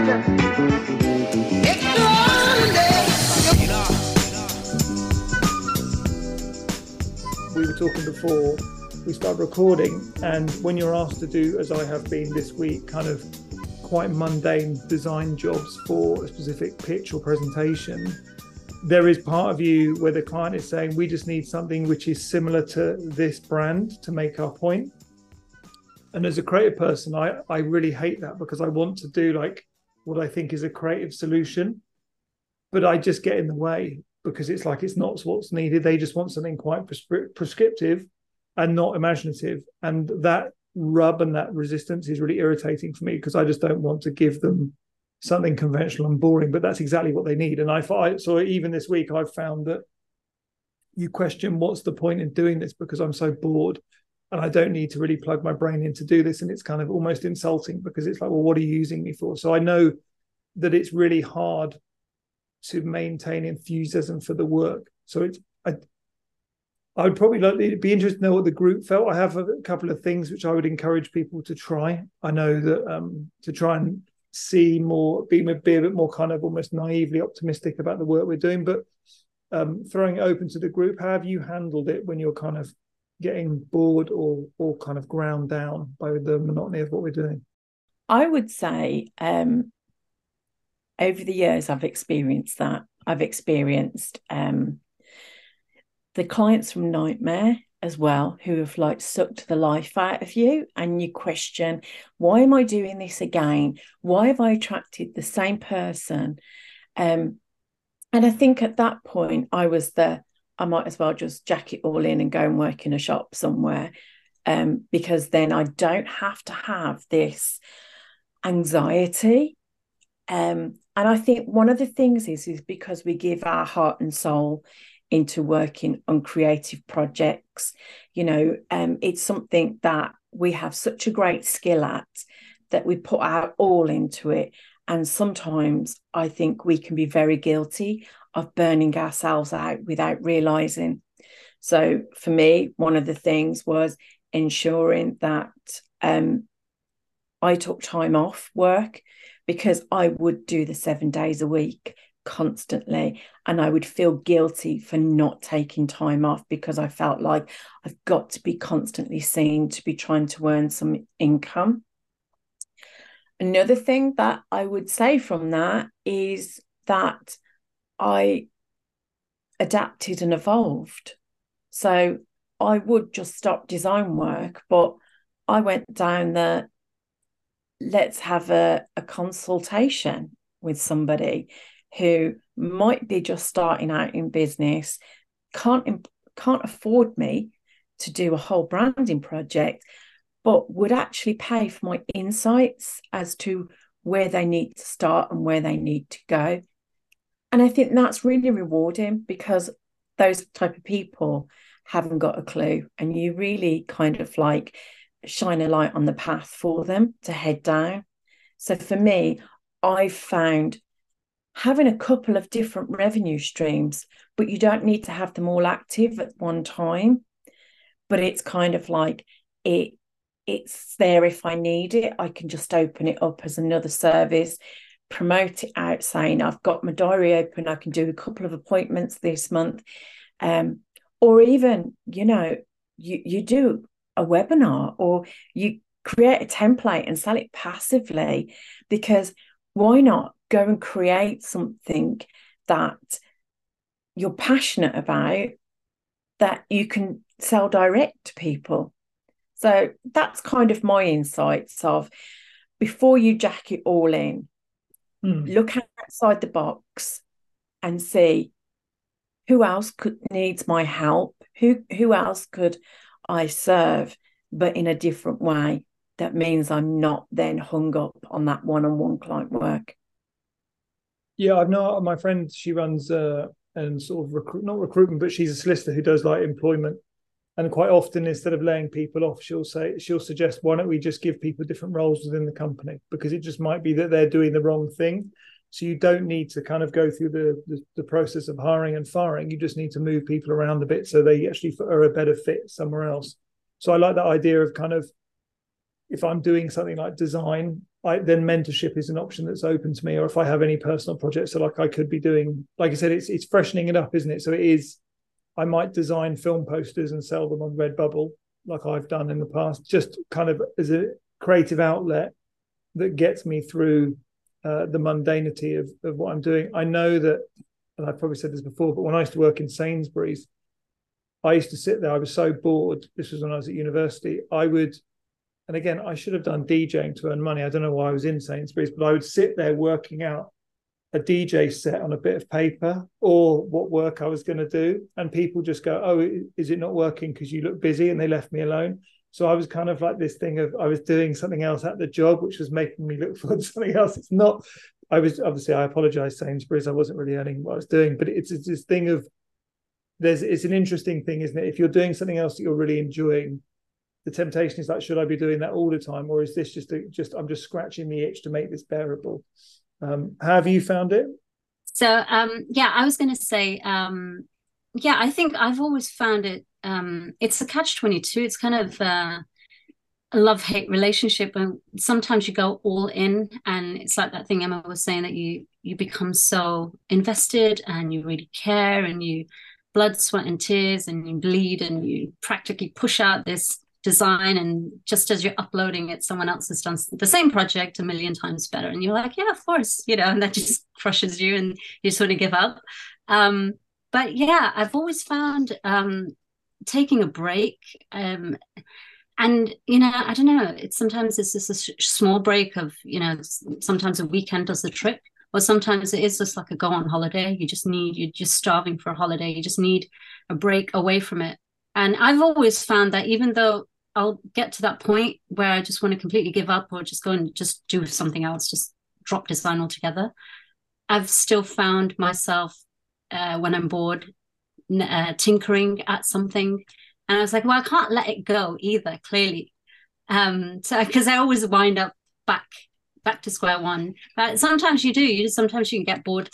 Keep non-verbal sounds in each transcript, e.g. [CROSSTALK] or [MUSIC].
We were talking before we start recording, and when you're asked to do, as I have been this week, kind of quite mundane design jobs for a specific pitch or presentation, there is part of you where the client is saying, We just need something which is similar to this brand to make our point. And as a creative person, I, I really hate that because I want to do like what I think is a creative solution, but I just get in the way because it's like it's not what's needed. They just want something quite prescri- prescriptive and not imaginative. And that rub and that resistance is really irritating for me because I just don't want to give them something conventional and boring, but that's exactly what they need. And I, I so even this week I've found that you question what's the point in doing this because I'm so bored and I don't need to really plug my brain in to do this. And it's kind of almost insulting because it's like, well, what are you using me for? So I know that it's really hard to maintain enthusiasm for the work. So it's I I would probably like it'd be interested to know what the group felt. I have a couple of things which I would encourage people to try. I know that um, to try and see more, be, be a bit more kind of almost naively optimistic about the work we're doing, but um, throwing it open to the group. How have you handled it when you're kind of getting bored or or kind of ground down by the monotony of what we're doing? I would say um, over the years I've experienced that. I've experienced um, the clients from Nightmare as well who have like sucked the life out of you and you question why am i doing this again why have i attracted the same person um and i think at that point i was the i might as well just jack it all in and go and work in a shop somewhere um because then i don't have to have this anxiety um and i think one of the things is is because we give our heart and soul into working on creative projects. You know, um, it's something that we have such a great skill at that we put our all into it. And sometimes I think we can be very guilty of burning ourselves out without realizing. So for me, one of the things was ensuring that um, I took time off work because I would do the seven days a week constantly and I would feel guilty for not taking time off because I felt like I've got to be constantly seen to be trying to earn some income. Another thing that I would say from that is that I adapted and evolved. So I would just stop design work, but I went down the let's have a, a consultation with somebody who might be just starting out in business, can't can't afford me to do a whole branding project, but would actually pay for my insights as to where they need to start and where they need to go. And I think that's really rewarding because those type of people haven't got a clue and you really kind of like shine a light on the path for them to head down. So for me, I've found having a couple of different revenue streams, but you don't need to have them all active at one time. But it's kind of like it it's there if I need it. I can just open it up as another service, promote it out, saying I've got my diary open, I can do a couple of appointments this month. Um, or even, you know, you you do a webinar or you create a template and sell it passively because why not go and create something that you're passionate about that you can sell direct to people. So that's kind of my insights of before you jack it all in, mm. look outside the box and see who else could needs my help, who who else could I serve, but in a different way. That means I'm not then hung up on that one-on-one client work. Yeah, I've known my friend. She runs uh, and sort of recruit, not recruitment, but she's a solicitor who does like employment. And quite often, instead of laying people off, she'll say she'll suggest, why don't we just give people different roles within the company because it just might be that they're doing the wrong thing. So you don't need to kind of go through the, the, the process of hiring and firing. You just need to move people around a bit so they actually are a better fit somewhere else. So I like that idea of kind of if I'm doing something like design, I, then mentorship is an option that's open to me. Or if I have any personal projects, so like I could be doing, like I said, it's it's freshening it up, isn't it? So it is. I might design film posters and sell them on Redbubble, like I've done in the past, just kind of as a creative outlet that gets me through uh, the mundanity of, of what I'm doing. I know that, and I've probably said this before, but when I used to work in Sainsbury's, I used to sit there. I was so bored. This was when I was at university. I would, and again, I should have done DJing to earn money. I don't know why I was in Sainsbury's, but I would sit there working out a DJ set on a bit of paper or what work I was going to do. And people just go, Oh, is it not working because you look busy? And they left me alone. So I was kind of like this thing of I was doing something else at the job, which was making me look [LAUGHS] for something else. It's not. I was obviously I apologize, Sainsbury's. I wasn't really earning what I was doing, but it's, it's this thing of there's it's an interesting thing, isn't it? If you're doing something else that you're really enjoying, the temptation is like, should I be doing that all the time, or is this just a, just I'm just scratching the itch to make this bearable? Um, how have you found it? So um, yeah, I was going to say um, yeah, I think I've always found it um, it's a catch 22 it's kind of uh, a love hate relationship and sometimes you go all in and it's like that thing emma was saying that you you become so invested and you really care and you blood sweat and tears and you bleed and you practically push out this design and just as you're uploading it someone else has done the same project a million times better. And you're like yeah of course you know [LAUGHS] and that just crushes you and you sort of give up. Um, but yeah i've always found um, taking a break um, and you know i don't know it's sometimes it's just a sh- small break of you know sometimes a weekend does the trick or sometimes it is just like a go on holiday. You just need you're just starving for a holiday. You just need a break away from it. And i've always found that even though i'll get to that point where i just want to completely give up or just go and just do something else just drop design altogether. I've still found myself uh, when i'm bored uh, tinkering at something. And i was like well i can't let it go either clearly. Um so because i always wind up back back to square one. But sometimes you do you just sometimes you can get bored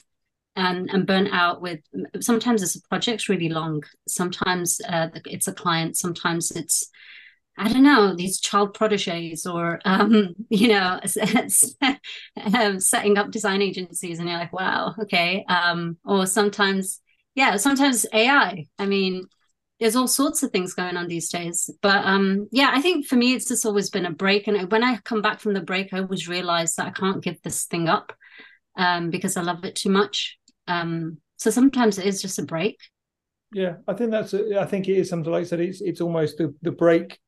and and burnt out with sometimes it's a project's really long. Sometimes uh, it's a client sometimes it's I don't know these child proteges or um, [LAUGHS] you know um, setting up design agencies and you're like wow okay um, or sometimes yeah, sometimes AI. I mean, there's all sorts of things going on these days. But um, yeah, I think for me, it's just always been a break. And when I come back from the break, I always realize that I can't give this thing up um, because I love it too much. Um, so sometimes it is just a break. Yeah, I think that's. A, I think it is something like I said. It's it's almost the the break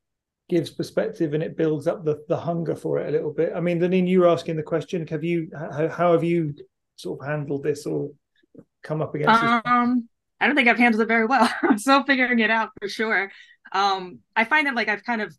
gives perspective and it builds up the the hunger for it a little bit. I mean, then you were asking the question: Have you how, how have you sort of handled this or come up against? Um, I don't think I've handled it very well. [LAUGHS] I'm still figuring it out for sure. Um, I find that like I've kind of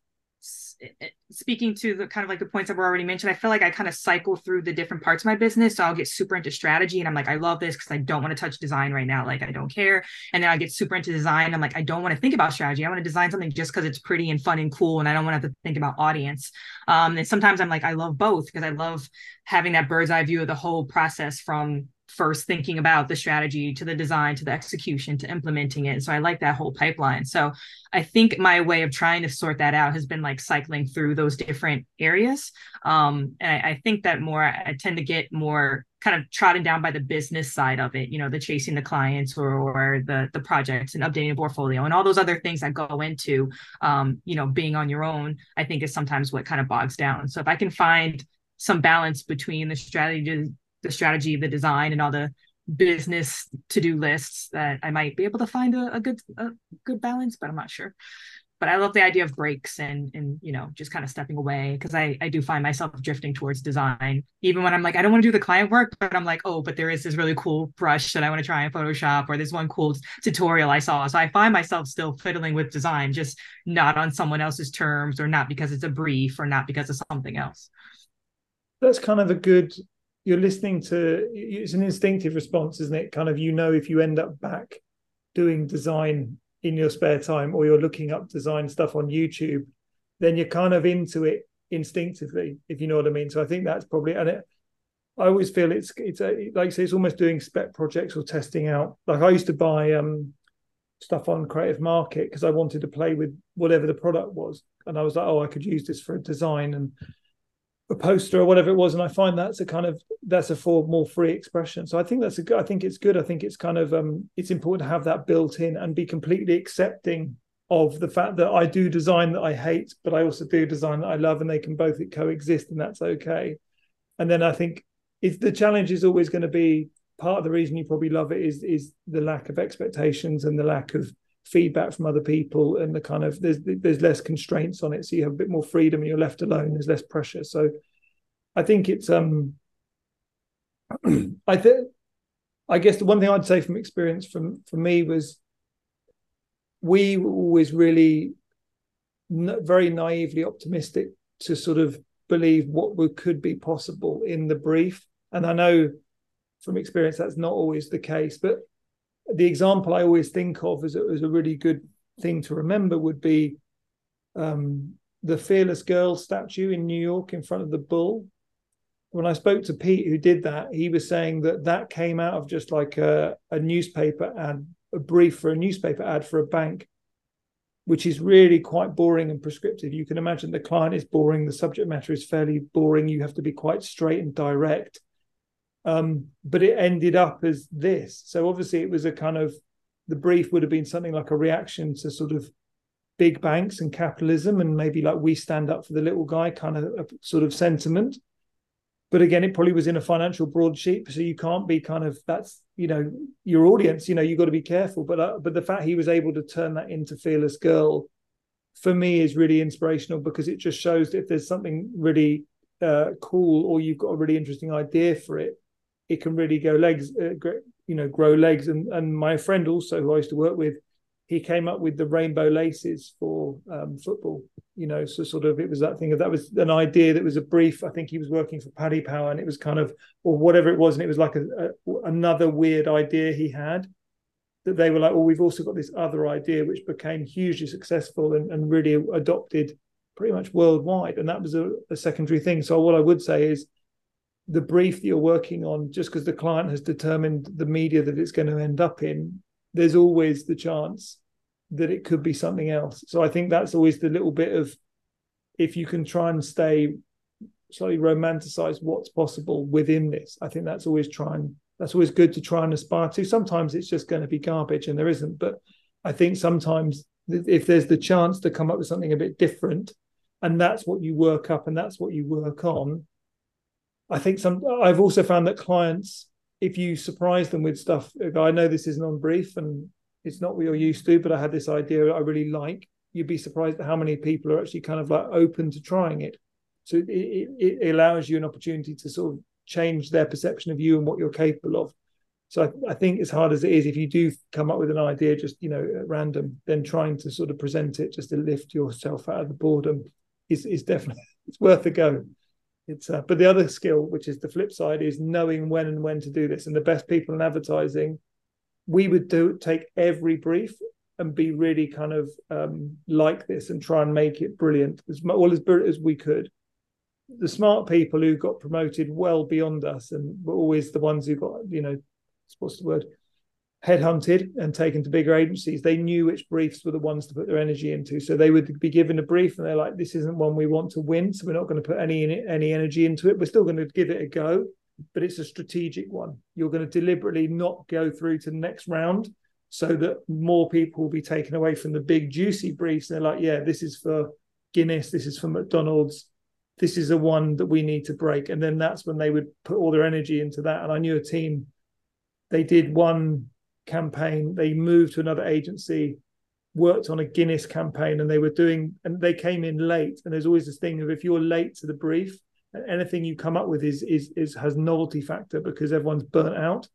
speaking to the kind of like the points that were already mentioned, I feel like I kind of cycle through the different parts of my business. So I'll get super into strategy and I'm like, I love this because I don't want to touch design right now. Like I don't care. And then I get super into design. I'm like, I don't want to think about strategy. I want to design something just because it's pretty and fun and cool. And I don't want to have to think about audience. Um, and sometimes I'm like, I love both because I love having that bird's eye view of the whole process from first thinking about the strategy to the design to the execution to implementing it. So I like that whole pipeline. So I think my way of trying to sort that out has been like cycling through those different areas. Um, and I, I think that more, I tend to get more kind of trodden down by the business side of it, you know, the chasing the clients or, or the the projects and updating the portfolio and all those other things that go into, um, you know, being on your own. I think is sometimes what kind of bogs down. So if I can find some balance between the strategy the strategy, the design, and all the business to-do lists that I might be able to find a, a good a good balance, but I'm not sure. But I love the idea of breaks and and you know just kind of stepping away because I I do find myself drifting towards design even when I'm like I don't want to do the client work, but I'm like oh but there is this really cool brush that I want to try in Photoshop or this one cool tutorial I saw. So I find myself still fiddling with design, just not on someone else's terms or not because it's a brief or not because of something else. That's kind of a good you're listening to it's an instinctive response isn't it? Kind of you know if you end up back doing design in your spare time or you're looking up design stuff on youtube then you're kind of into it instinctively if you know what i mean. So i think that's probably and it i always feel it's it's a, like say it's almost doing spec projects or testing out. Like i used to buy um stuff on Creative Market because I wanted to play with whatever the product was, and I was like, oh, I could use this for a design. And a poster or whatever it was, and I find that's a kind of that's a for more free expression. So I think that's a good. I think it's good. I think it's kind of um, it's important to have that built in and be completely accepting of the fact that I do design that I hate, but I also do design that I love, and they can both coexist, and that's okay. And then I think if the challenge is always going to be part of the reason you probably love it is is the lack of expectations and the lack of feedback from other people and the kind of there's there's less constraints on it so you have a bit more freedom and you're left alone there's less pressure. So i think it's um [CLEARS THROAT] i think i guess the one thing i'd say from experience from for me was we were always really very naively optimistic to sort of believe what could be possible in the brief. And i know from experience that's not always the case but the example i always think of as a, as a really good thing to remember would be um, the fearless girl statue in new york in front of the bull when i spoke to pete who did that he was saying that that came out of just like a, a newspaper ad a brief for a newspaper ad for a bank which is really quite boring and prescriptive. You can imagine the client is boring, the subject matter is fairly boring. You have to be quite straight and direct. Um, but it ended up as this. So obviously, it was a kind of the brief would have been something like a reaction to sort of big banks and capitalism, and maybe like we stand up for the little guy kind of a sort of sentiment. But again, it probably was in a financial broadsheet, so you can't be kind of that's you know your audience. You know you've got to be careful. But uh, but the fact he was able to turn that into fearless girl, for me, is really inspirational because it just shows that if there's something really uh, cool or you've got a really interesting idea for it, it can really go legs, uh, you know, grow legs. And and my friend also who I used to work with, he came up with the rainbow laces for um, football. You know, so sort of it was that thing of that was an idea that was a brief. I think he was working for Paddy Power, and it was kind of or whatever it was, and it was like a, a, another weird idea he had. That they were like, well, we've also got this other idea which became hugely successful and, and really adopted pretty much worldwide, and that was a, a secondary thing. So what I would say is the brief that you're working on, just because the client has determined the media that it's going to end up in, there's always the chance that it could be something else. So I think that's always the little bit of if you can try and stay slightly romanticize what's possible within this. I think that's always trying that's always good to try and aspire to. Sometimes it's just going to be garbage and there isn't, but I think sometimes if there's the chance to come up with something a bit different and that's what you work up and that's what you work on, I think some I've also found that clients, if you surprise them with stuff, I know this isn't on brief and it's not what you're used to, but I had this idea I really like. You'd be surprised at how many people are actually kind of like open to trying it. So it, it, it allows you an opportunity to sort of change their perception of you and what you're capable of. So I, I, think as hard as it is, if you do come up with an idea just you know at random, then trying to sort of present it just to lift yourself out of the boredom is is definitely [LAUGHS] it's worth a go. It's uh, but the other skill, which is the flip side, is knowing when and when to do this. And the best people in advertising, we would do take every brief and be really kind of um, like this and try and make it brilliant as well as brilliant as we could. The smart people who got promoted well beyond us and were always the ones who got, you know, what's the word? Headhunted and taken to bigger agencies, they knew which briefs were the ones to put their energy into. So they would be given a brief and they're like, this isn't one we want to win. So we're not going to put any any energy into it. We're still going to give it a go, but it's a strategic one. You're going to deliberately not go through to the next round so that more people will be taken away from the big juicy briefs. And they're like, yeah, this is for Guinness, this is for McDonald's. This is the one that we need to break. And then that's when they would put all their energy into that. And I knew a team, they did one campaign. They moved to another agency, worked on a Guinness campaign, and they were doing, and they came in late. And there's always this thing of if you're late to the brief, anything you come up with is is is has novelty factor because everyone's burnt out.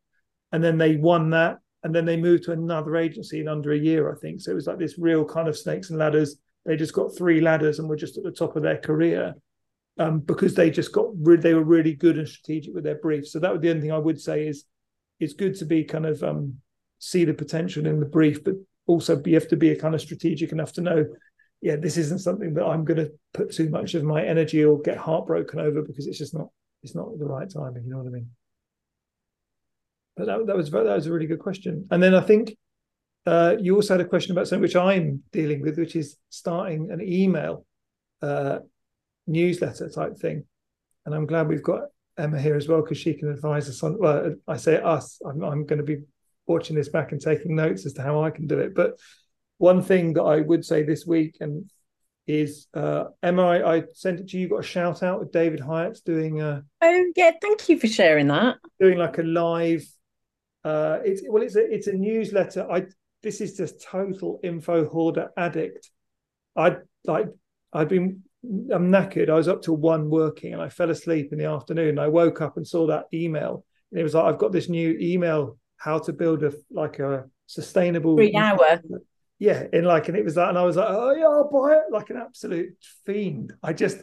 And then they won that, and then they moved to another agency in under a year, I think. So it was like this real kind of snakes and ladders. They just got three ladders and were just at the top of their career. Um, because they just got re- they were really good and strategic with their briefs. So that would be the only thing I would say is it's good to be kind of um, see the potential in the brief, but also you have to be a kind of strategic enough to know, yeah, this isn't something that I'm going to put too much of my energy or get heartbroken over because it's just not it's not the right timing. You know what I mean? But that, that was that was a really good question. And then I think uh, you also had a question about something which I'm dealing with, which is starting an email uh, newsletter type thing. And I'm glad we've got Emma here as well because she can advise us on. Well, I say us. I'm, I'm going to be watching this back and taking notes as to how I can do it. But one thing that I would say this week and is uh, Emma, I, I, sent it to you. You got a shout out with David Hieatt's doing. A, oh yeah, thank you for sharing that. Doing like a live. Uh, it's well, it's a it's a newsletter. I this is just total info hoarder addict. I like I've been I'm knackered. I was up till one working and I fell asleep in the afternoon. I woke up and saw that email. And it was like I've got this new email how to build a like a sustainable three hour yeah, in like, and it was that, and I was like, oh yeah, I'll buy it like an absolute fiend. I just,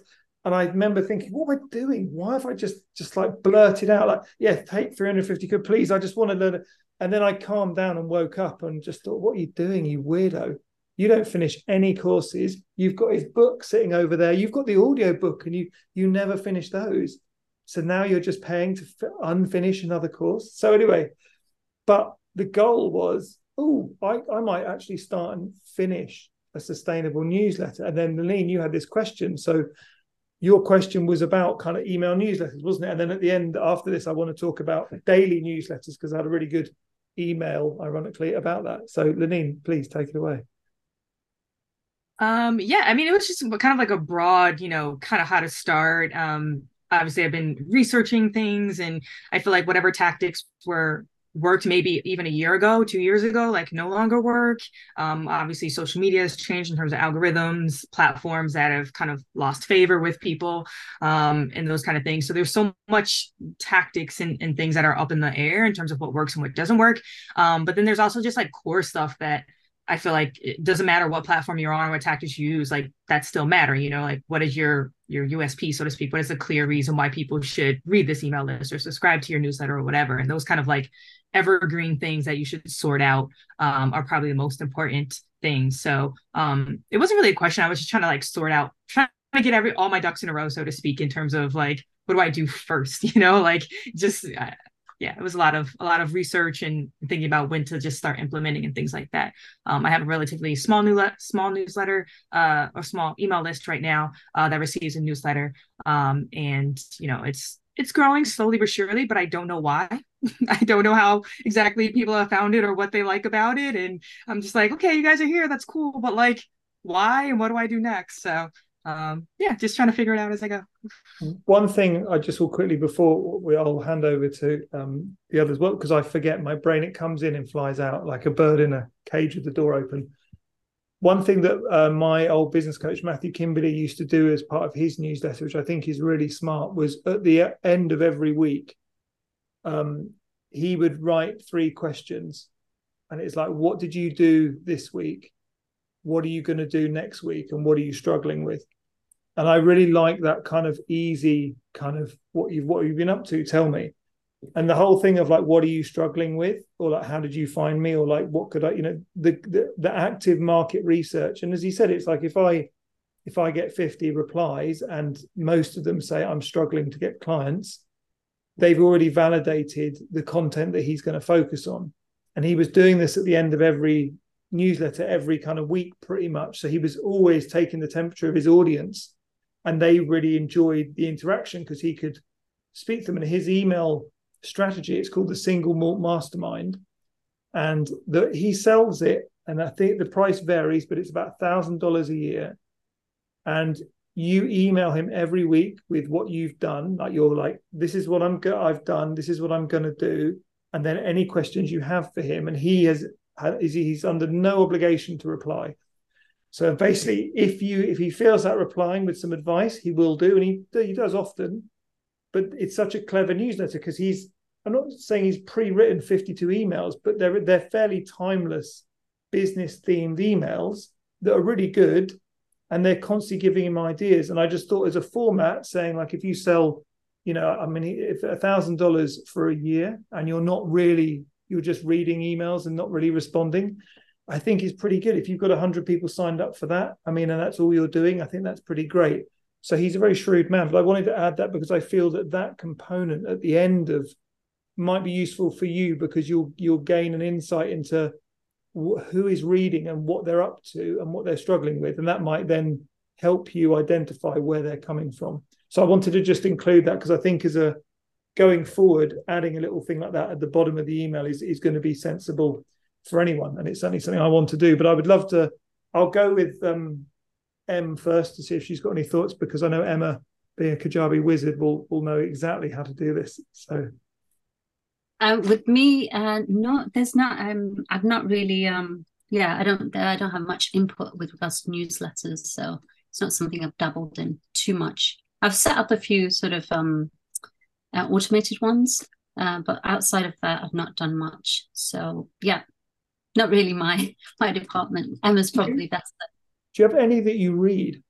and I remember thinking, what am I doing? Why have I just just like blurted out like, yeah, take 350 quid, please. I just want to learn it. And then I calmed down and woke up and just thought, what are you doing, you weirdo? You don't finish any courses. You've got his book sitting over there. You've got the audio book, and you you never finish those. So now you're just paying to unfinish another course. So anyway, but the goal was oh, I, I might actually start and finish a sustainable newsletter. And then, Lean, you had this question. So your question was about kind of email newsletters, wasn't it? And then at the end, after this, I want to talk about daily newsletters because I had a really good email, ironically, about that. So, Lenine, please take it away. Um, yeah, I mean, it was just kind of like a broad, you know, kind of how to start. Um, obviously, I've been researching things, and I feel like whatever tactics were worked maybe even a year ago, two years ago, like no longer work. Um, obviously, social media has changed in terms of algorithms, platforms that have kind of lost favor with people, um, and those kind of things. So there's so much tactics and, and, things that are up in the air in terms of what works and what doesn't work. Um, but then there's also just like core stuff that I feel like it doesn't matter what platform you're on or what tactics you use, like that still matter. You know, like what is your your USP, so to speak? What is a clear reason why people should read this email list or subscribe to your newsletter or whatever? And those kind of like evergreen things that you should sort out um, are probably the most important things. So um, it wasn't really a question. I was just trying to like sort out, trying to get every all my ducks in a row, so to speak, in terms of like what do I do first? [LAUGHS] You know, like just uh, yeah, it was a lot of a lot of research and thinking about when to just start implementing and things like that. Um, I have a relatively small new small newsletter uh, or small email list right now uh, that receives a newsletter, um, and you know it's it's growing slowly but surely, but I don't know why. [LAUGHS] I don't know how exactly people have found it or what they like about it. And I'm just like, okay, you guys are here. That's cool. But like, why and what do I do next? So um, yeah, just trying to figure it out as I go. One thing I just will quickly before we all hand over to um, the others, well, because I forget my brain, it comes in and flies out like a bird in a cage with the door open. One thing that uh, my old business coach Matthew Kimberley used to do as part of his newsletter, which I think is really smart, was at the end of every week, um, he would write three questions, and it's like, "What did you do this week? What are you going to do next week? And what are you struggling with?" And I really like that kind of easy kind of what you've what you've been up to. Tell me and the whole thing of like what are you struggling with or like how did you find me or like what could i you know the, the the, active market research and as he said it's like if i if i get 50 replies and most of them say i'm struggling to get clients they've already validated the content that he's going to focus on and he was doing this at the end of every newsletter every kind of week pretty much so he was always taking the temperature of his audience and they really enjoyed the interaction because he could speak to them and his email strategy. It's called the Single Malt Mastermind, and the, he sells it. And I think the price varies, but it's about thousand dollars a year. And you email him every week with what you've done. Like you're like, this is what I'm go- I've done. This is what I'm going to do. And then any questions you have for him, and he has he's under no obligation to reply. So basically, if you if he feels that replying with some advice, he will do, and he he does often. But it's such a clever newsletter because he's I'm not saying he's pre-written 52 emails, but they're they're fairly timeless business themed emails that are really good and they're constantly giving him ideas. And I just thought as a format saying like if you sell, you know, I mean if a thousand dollars for a year and you're not really you're just reading emails and not really responding, I think is pretty good. If you've got a 100 people signed up for that, I mean, and that's all you're doing, I think that's pretty great. So he's a very shrewd man. But I wanted to add that because I feel that that component at the end of might be useful for you because you'll you'll gain an insight into who is reading and what they're up to and what they're struggling with, and that might then help you identify where they're coming from. So I wanted to just include that because I think as a going forward, adding a little thing like that at the bottom of the email is is going to be sensible for anyone, and it's certainly something I want to do. But I would love to. I'll go with um, M first to see if she's got any thoughts because I know Emma, being a Kajabi wizard, will will know exactly how to do this. So. Uh, with me, uh, no, there's not. Um, I've not really. Um, yeah, I don't. I don't have much input with regards to newsletters, so it's not something I've dabbled in too much. I've set up a few sort of um, uh, automated ones, uh, but outside of that, I've not done much. So yeah, not really [LAUGHS] my my department. Emma's probably best. Do you have any that you read?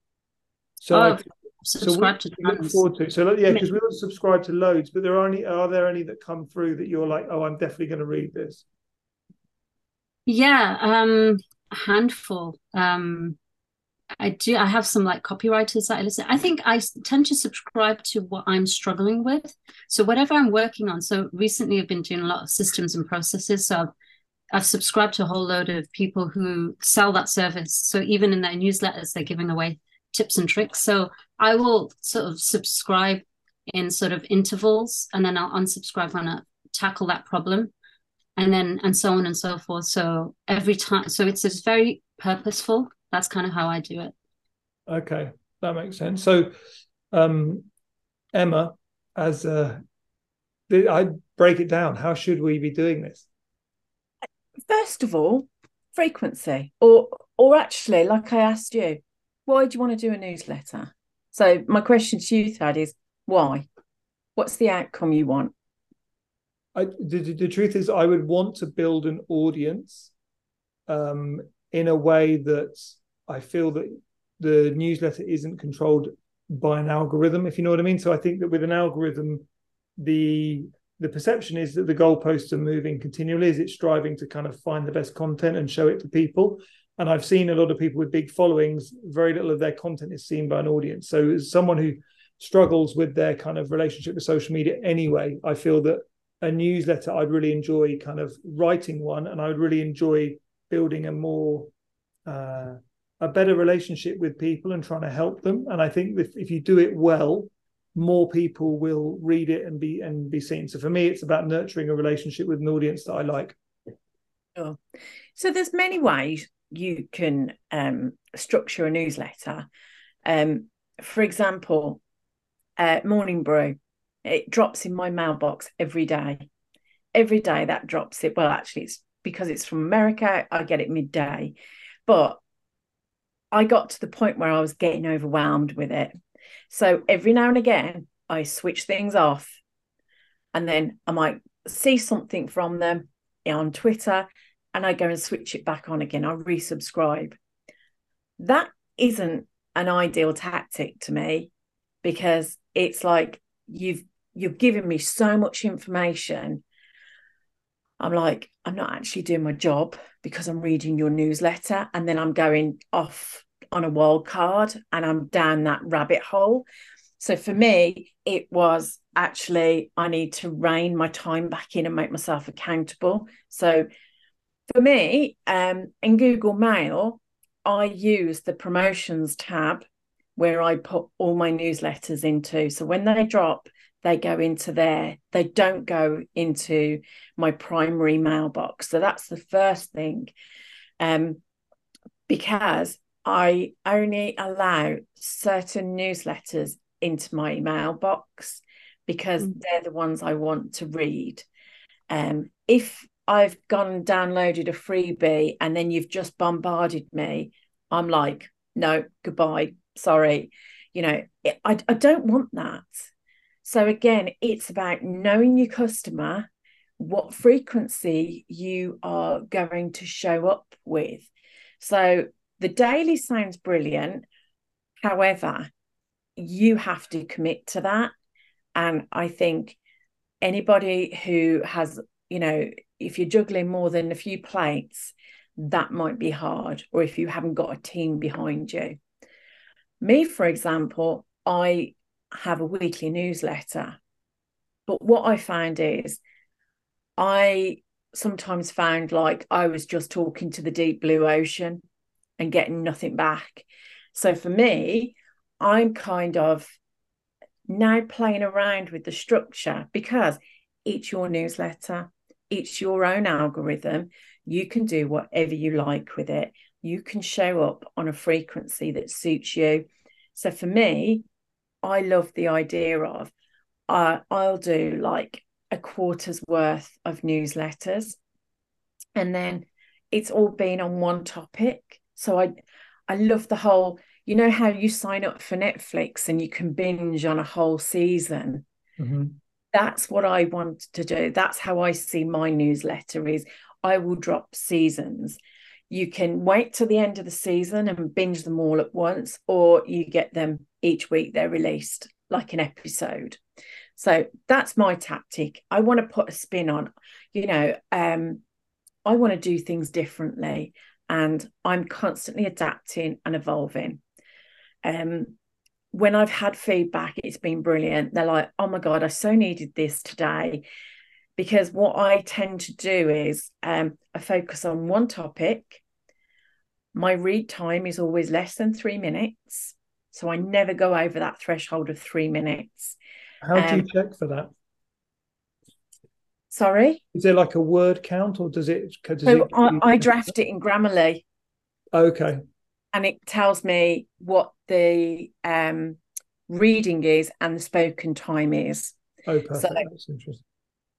So, oh, like, subscribe so to look forward to. So yeah, because we all subscribe to loads, but there are any. Are there any that come through that you're like, oh, I'm definitely going to read this? Yeah, um, a handful. Um, I do. I have some like copywriters that I listen. I think I tend to subscribe to what I'm struggling with. So whatever I'm working on. So recently, I've been doing a lot of systems and processes. So I've, I've subscribed to a whole load of people who sell that service. So even in their newsletters, they're giving away tips and tricks. So I will sort of subscribe in sort of intervals, and then I'll unsubscribe when I tackle that problem, and then and so on and so forth. So every time, so it's just very purposeful that's kind of how I do it. Okay, that makes sense. So, um, Emma, as a, I break it down. How should we be doing this? First of all, frequency, or or actually, like I asked you, why do you want to do a newsletter? So my question to you, Thad, is why? What's the outcome you want? I, the, the truth is, I would want to build an audience um, in a way that I feel that the newsletter isn't controlled by an algorithm, if you know what I mean. So I think that with an algorithm, the the perception is that the goalposts are moving continually as it's striving to kind of find the best content and show it to people. And I've seen a lot of people with big followings, very little of their content is seen by an audience. So as someone who struggles with their kind of relationship with social media anyway, I feel that a newsletter I'd really enjoy kind of writing one and I would really enjoy building a more uh, a better relationship with people and trying to help them. And I think if, if you do it well, more people will read it and be and be seen. So for me, it's about nurturing a relationship with an audience that I like. Sure. So there's many ways you can um, structure a newsletter. Um, for example, uh, Morning Brew, it drops in my mailbox every day. Every day that drops it. Well, actually, it's because it's from America. I get it midday, but I got to the point where I was getting overwhelmed with it. So every now and again, I switch things off. And then I might see something from them on Twitter and I go and switch it back on again. I resubscribe. That isn't an ideal tactic to me because it's like you've you've given me so much information. I'm like, I'm not actually doing my job because I'm reading your newsletter and then I'm going off on a wild card and I'm down that rabbit hole. So for me, it was actually I need to rein my time back in and make myself accountable. So for me, um, in Google Mail, I use the promotions tab where I put all my newsletters into. So when they drop, they go into there. They don't go into my primary mailbox. So that's the first thing. Um, because I only allow certain newsletters into my mailbox because mm. they're the ones I want to read. Um, if I've gone and downloaded a freebie and then you've just bombarded me, I'm like, no, goodbye, sorry. You know, I, I don't want that. So again, it's about knowing your customer, what frequency you are going to show up with. So the daily sounds brilliant. However, you have to commit to that. And I think anybody who has, you know, if you're juggling more than a few plates, that might be hard, or if you haven't got a team behind you. Me, for example, I have a weekly newsletter. But what I find is I sometimes found like I was just talking to the deep blue ocean and getting nothing back. So for me, I'm kind of now playing around with the structure because it's your newsletter, it's your own algorithm. You can do whatever you like with it. You can show up on a frequency that suits you. So for me, I love the idea of uh, I'll do like a quarter's worth of newsletters and then it's all been on one topic so i i love the whole you know how you sign up for netflix and you can binge on a whole season mm-hmm. That's what i want to do that's how i see my newsletter is i will drop seasons you can wait till the end of the season and binge them all at once or you get them each week they're released like an episode so that's my tactic. I want to put a spin on, you know, um, I want to do things differently and I'm constantly adapting and evolving. Um, when I've had feedback, it's been brilliant. They're like, oh my God, I so needed this today. Because what I tend to do is um, I focus on one topic. My read time is always less than three minutes. So I never go over that threshold of three minutes. How do you um, check for that? Sorry? Is there like a word count or does it? Does so it I, I draft it in Grammarly. Okay. And it tells me what the um, reading is and the spoken time is. Oh, perfect. So, That's interesting.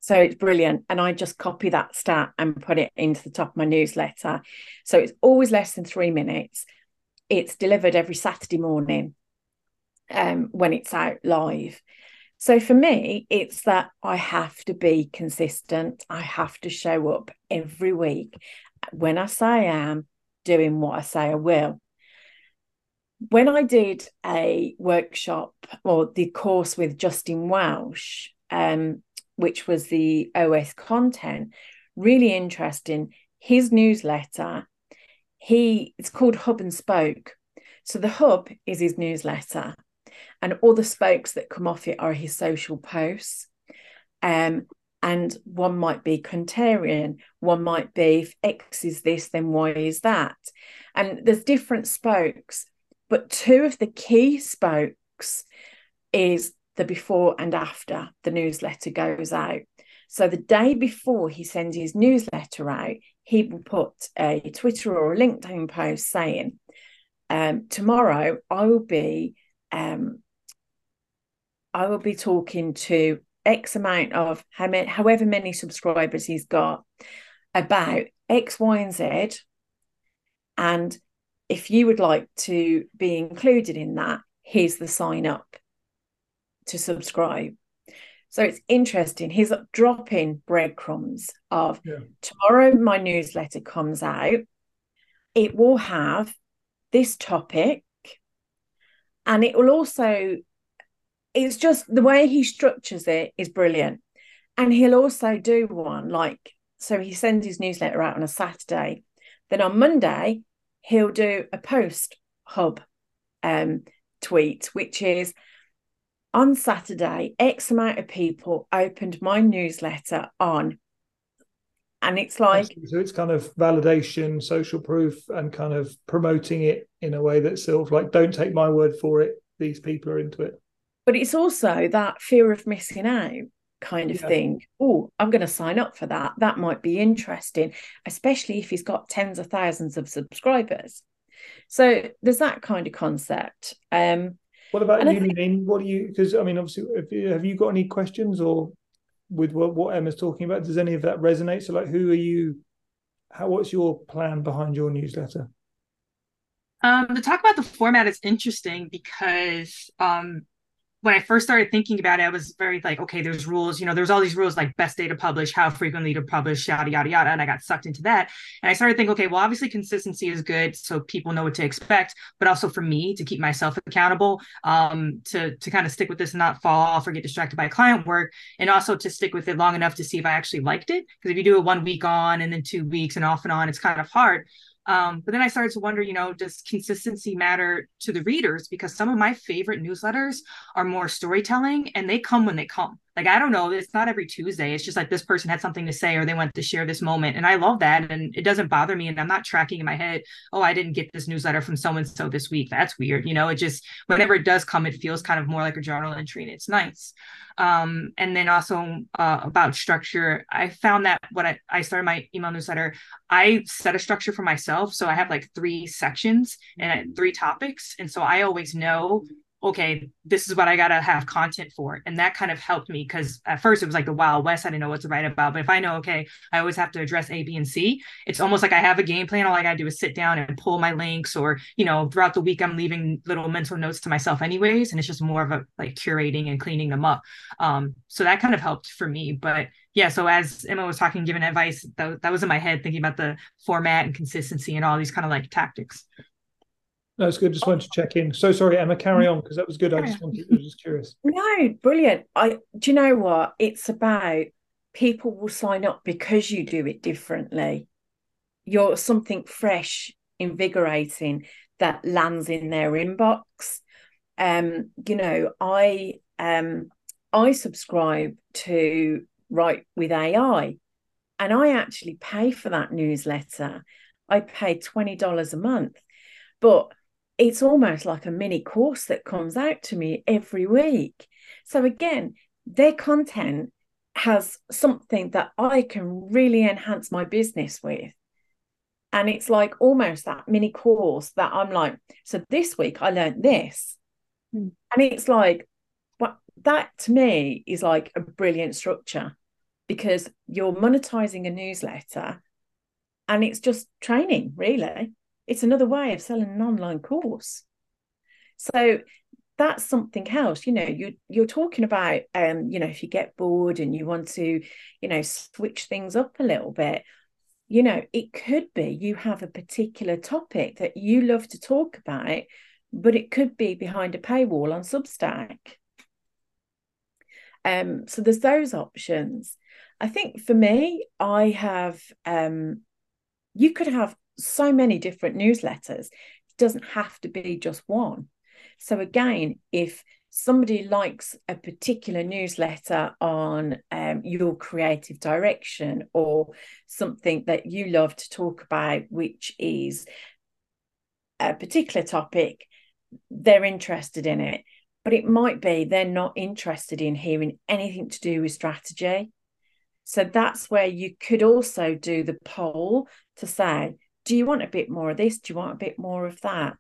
So it's brilliant. And I just copy that stat and put it into the top of my newsletter. So it's always less than three minutes. It's delivered every Saturday morning um, when it's out live. So for me, it's that I have to be consistent. I have to show up every week when I say I am doing what I say I will. When I did a workshop or the course with Justin Welsh, um, which was the OS content, really interesting. His newsletter, he it's called Hub and Spoke. So the hub is his newsletter and all the spokes that come off it are his social posts. Um, and one might be contrarian, one might be if X is this, then Y is that. And there's different spokes, but two of the key spokes is the before and after the newsletter goes out. So the day before he sends his newsletter out, he will put a Twitter or a LinkedIn post saying, um, tomorrow I will be um, I will be talking to X amount of however many subscribers he's got about X, Y, and Z. And if you would like to be included in that, here's the sign up to subscribe. So it's interesting. He's dropping breadcrumbs of yeah. tomorrow my newsletter comes out. It will have this topic and it will also it's just the way he structures it is brilliant. And he'll also do one like, so he sends his newsletter out on a Saturday. Then on Monday, he'll do a post hub um, tweet, which is on Saturday, X amount of people opened my newsletter on. And it's like. So it's kind of validation, social proof, and kind of promoting it in a way that's sort of like, don't take my word for it. These people are into it but it's also that fear of missing out kind of yeah. thing. Oh, I'm going to sign up for that. That might be interesting, especially if he's got tens of thousands of subscribers. So there's that kind of concept. Um, what about you, think, What do you? Because I mean, obviously, have you, have you got any questions or with what, what Emma's talking about? Does any of that resonate? So, like, who are you? How? What's your plan behind your newsletter? Um, to talk about the format is interesting because um, when I first started thinking about it, I was very like, okay, there's rules, you know, there's all these rules like best day to publish, how frequently to publish, yada, yada, yada. And I got sucked into that. And I started thinking, okay, well, obviously consistency is good. So people know what to expect, but also for me to keep myself accountable, um, to, to kind of stick with this and not fall off or get distracted by client work. And also to stick with it long enough to see if I actually liked it. Because if you do it one week on and then two weeks and off and on, it's kind of hard. Um, but then I started to wonder, you know, does consistency matter to the readers? Because some of my favorite newsletters are more storytelling and they come when they come. Like i don't know it's not every tuesday it's just like this person had something to say or they want to share this moment and i love that and it doesn't bother me and i'm not tracking in my head oh i didn't get this newsletter from so and so this week that's weird you know it just whenever it does come it feels kind of more like a journal entry and it's nice. Um, and then also uh, about structure i found that when I, I started my email newsletter i set a structure for myself so i have like three sections and three topics and so i always know okay, this is what I got to have content for. And that kind of helped me because at first it was like the Wild West. I didn't know what to write about. But if I know, okay, I always have to address A, B, and C, it's almost like I have a game plan. All I got to do is sit down and pull my links or, you know, throughout the week, I'm leaving little mental notes to myself anyways. And it's just more of a like curating and cleaning them up. Um, so that kind of helped for me. But yeah, so as Emma was talking, giving advice, that, that was in my head thinking about the format and consistency and all these kind of like tactics. That's good. Just wanted to check in. So sorry, Emma. Carry on because that was good. I just wanted. I was just curious. No, brilliant. I do you know what? It's about people will sign up because you do it differently. You're something fresh, invigorating that lands in their inbox. Um, you know, I um I subscribe to Write with AI, and I actually pay for that newsletter. I pay twenty dollars a month, but it's almost like a mini course that comes out to me every week. So again, their content has something that I can really enhance my business with. And it's like almost that mini course that I'm like, so this week I learned this. Mm. And it's like, but that to me is like a brilliant structure because you're monetizing a newsletter and it's just training, really it's another way of selling an online course. So that's something else you know you you're talking about um you know if you get bored and you want to you know switch things up a little bit you know it could be you have a particular topic that you love to talk about but it could be behind a paywall on substack. Um so there's those options. I think for me i have um you could have so many different newsletters. It doesn't have to be just one. So, again, if somebody likes a particular newsletter on um, your creative direction or something that you love to talk about, which is a particular topic, they're interested in it. But it might be they're not interested in hearing anything to do with strategy. So that's where you could also do the poll to say, do you want a bit more of this? Do you want a bit more of that?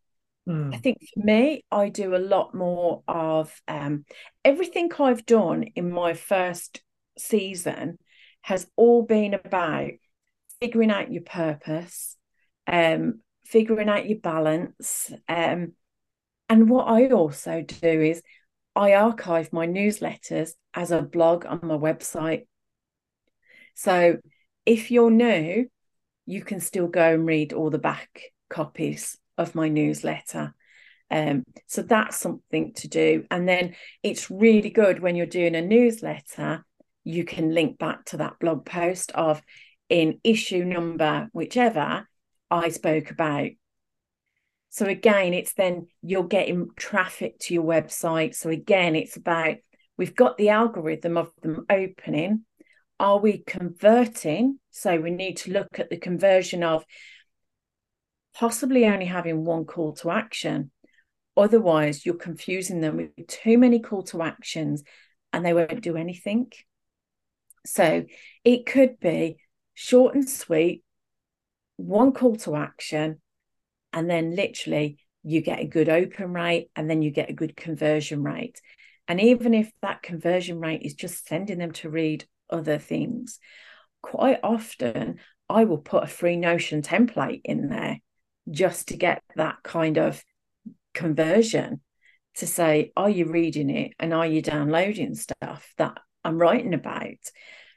Mm. I think for me, I do a lot more of um, everything I've done in my first season has all been about figuring out your purpose, um, figuring out your balance. Um, and what I also do is I archive my newsletters as a blog on my website. So if you're new, you can still go and read all the back copies of my newsletter. Um, so that's something to do. And then it's really good when you're doing a newsletter, you can link back to that blog post of in issue number, whichever I spoke about. So again, it's then you're getting traffic to your website. So again, it's about we've got the algorithm of them opening are we converting? So we need to look at the conversion of possibly only having one call to action. Otherwise, you're confusing them with too many call to actions and they won't do anything. So it could be short and sweet, one call to action, and then literally you get a good open rate and then you get a good conversion rate. And even if that conversion rate is just sending them to read other things. Quite often, I will put a free Notion template in there just to get that kind of conversion to say, are you reading it and are you downloading stuff that I'm writing about?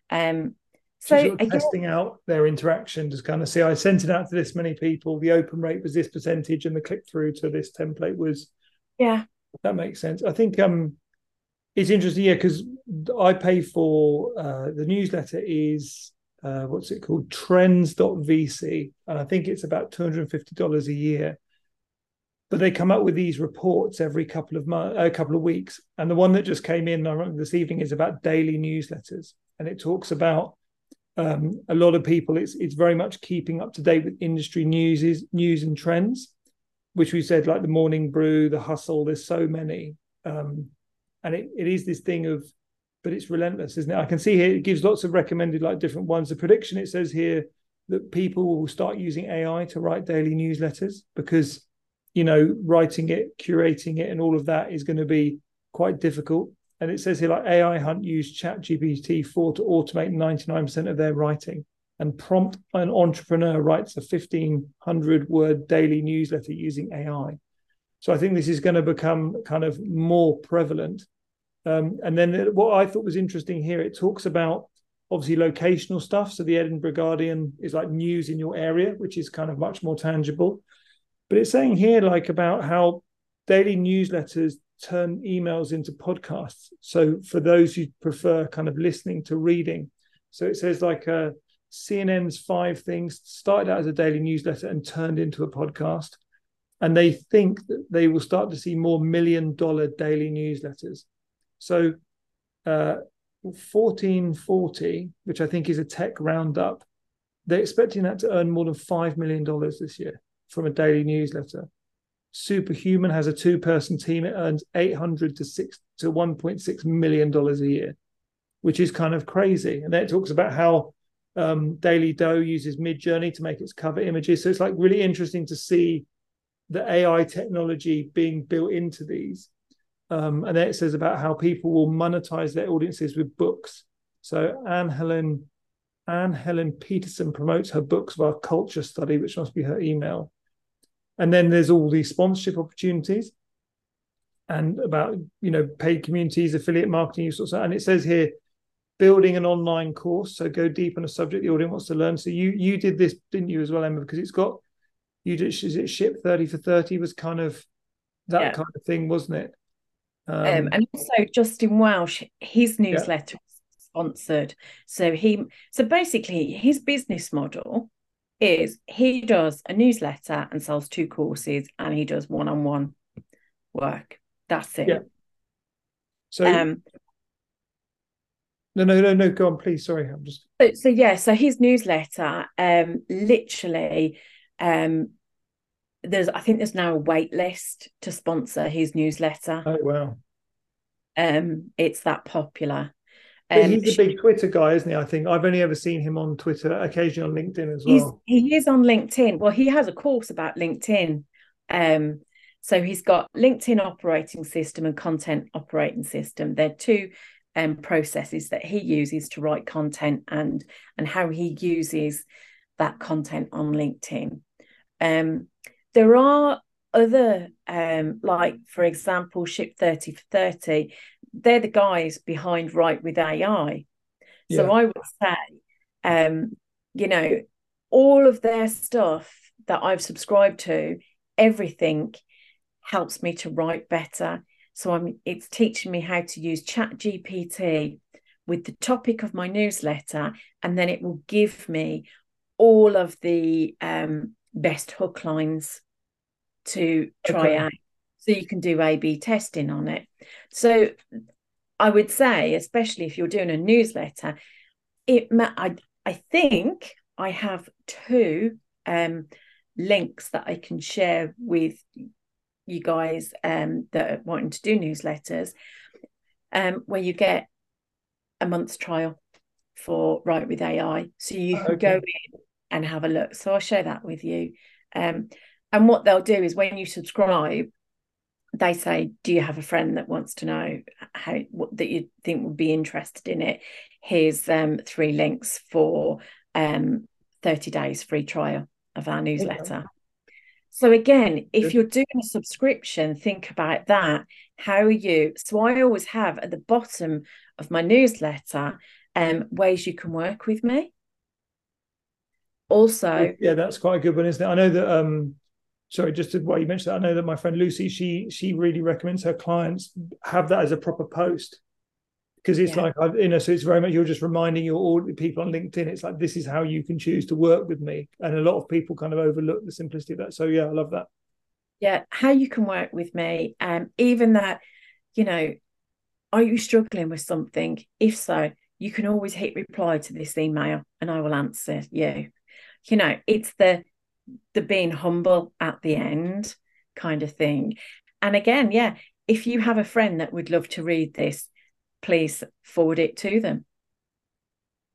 Um, so, so you're again, testing out their interaction, just kind of see, I sent it out to this many people, the open rate was this percentage, and the click through to this template was. Yeah. That makes sense. I think um it's interesting, yeah, because I pay for uh, the newsletter is uh, what's it called trends.vc and i think it's about $250 a year but they come up with these reports every couple of months, a couple of weeks. And the one that just came in this evening is about daily newsletters, and it talks about um, a lot of people. It's it's very much keeping up to date with industry news, is news and trends, which we said like the Morning Brew, the Hustle. There's so many, um, and it, it is this thing of, but it's relentless, isn't it? I can see here it gives lots of recommended like different ones. The prediction it says here that people will start using AI to write daily newsletters because you know, writing it, curating it, and all of that is going to be quite difficult. And it says here, like AI Hunt used Chat GPT 4 to automate 99% of their writing. And Prompt an Entrepreneur writes a 1500 word daily newsletter using AI. So I think this is going to become kind of more prevalent. Um, and then what I thought was interesting here, it talks about obviously locational stuff. So the Edinburgh Guardian is like news in your area, which is kind of much more tangible. But it's saying here, like, about how daily newsletters turn emails into podcasts. So for those who prefer kind of listening to reading, so it says like uh, CNN's five things started out as a daily newsletter and turned into a podcast. And they think that they will start to see more million dollar daily newsletters. So uh, 1440, which I think is a tech roundup, they're expecting that to earn more than $5 million this year from a daily newsletter. Superhuman has a two-person team. It earns 800 to six to 1.6 million dollars a year, which is kind of crazy. And then it talks about how um, Daily Doe uses Midjourney to make its cover images. So it's like really interesting to see the AI technology being built into these. Um, and then it says about how people will monetize their audiences with books. So Anne Helen Anne Helen Petersen promotes her books via Culture Study, which must be her email. And then there's all these sponsorship opportunities and about, you know, paid communities, affiliate marketing, sorts of, and it says here, building an online course. So go deep on a subject the audience wants to learn. So you you did this, didn't you, as well, Emma? Because it's got you did is it ship 30 for 30 was kind of that yeah. kind of thing, wasn't it? Um, um, and also Justin Welsh, his newsletter yeah. is sponsored. So he so basically his business model is he does a newsletter and sells two courses and he does one-on-one work that's it yeah so um no no no no go on please sorry i'm just so, so yeah so his newsletter um literally um there's i think there's now a wait list to sponsor his newsletter oh wow um it's that popular um, he's a big Twitter guy, isn't he? I think I've only ever seen him on Twitter, occasionally on LinkedIn as well. he is on LinkedIn. Well, he has a course about LinkedIn. Um, so he's got LinkedIn operating system and content operating system. They're two um, processes that he uses to write content and and how he uses that content on LinkedIn. Um, there are other um, like for example ship 30 for 30 they're the guys behind Write with AI. Yeah. So I would say, um, you know, all of their stuff that I've subscribed to, everything helps me to write better. So I'm it's teaching me how to use Chat GPT with the topic of my newsletter, and then it will give me all of the um, best hook lines to try okay. out so you can do A B testing on it. So I would say, especially if you're doing a newsletter, it I I think I have two um, links that I can share with you guys um, that are wanting to do newsletters, um, where you get a month's trial for Write with AI, so you can okay. go in and have a look. So I'll share that with you. Um, and what they'll do is when you subscribe, they say, "Do you have a friend that wants to know how what, that you think would be interested in it?" Here's um, three links for um, 30 days free trial of our newsletter. So again, if you're doing a subscription, think about that. How are you? So I always have at the bottom of my newsletter um, ways you can work with me. Also, yeah, that's quite a good one, isn't it? I know that um, sorry, just to, while you mentioned that, I know that my friend Lucy, she she really recommends her clients have that as a proper post because it's yeah. like you know, so it's very much you're just reminding your all people on LinkedIn. It's like this is how you can choose to work with me, and a lot of people kind of overlook the simplicity of that. So yeah, I love that. yeah, how you can work with me. Um, even that, you know, are you struggling with something? If so, you can always hit reply to this email and I will answer you. You know, it's the the being humble at the end kind of thing. And again, yeah, if you have a friend that would love to read this, please forward it to them.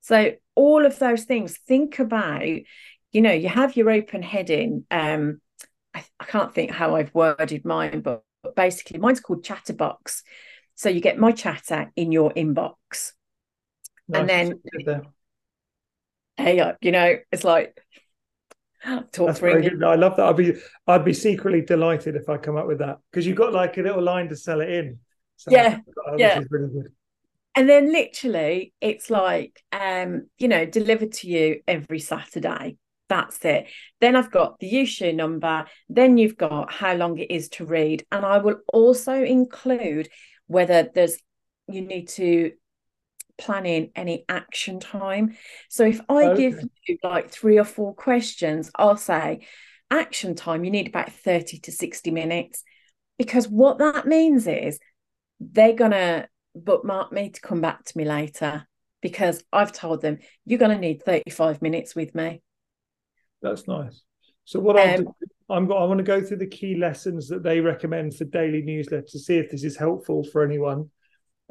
So all of those things, think about, you know, you have your open heading. Um, I, I can't think how I've worded mine, but, but basically mine's called Chatterbox. So you get my chatter in your inbox. Nice. And then hey, you know, it's like talk That's very good. I love that. I'd be I'd be secretly delighted if I come up with that because you've got like a little line to sell it in. So yeah, yeah. Really and then literally, it's like um, you know, delivered to you every Saturday. That's it. Then I've got the issue number. Then you've got how long it is to read, and I will also include whether there's you need to plan in any action time. So if I okay. give you like three or four questions, I'll say action time, you need about 30 to 60 minutes. Because what that means is they're going to bookmark me to come back to me later because I've told them you're going to need 35 minutes with me. That's nice. So what um, I'll do, I'm I want to go through the key lessons that they recommend for daily newsletters to see if this is helpful for anyone.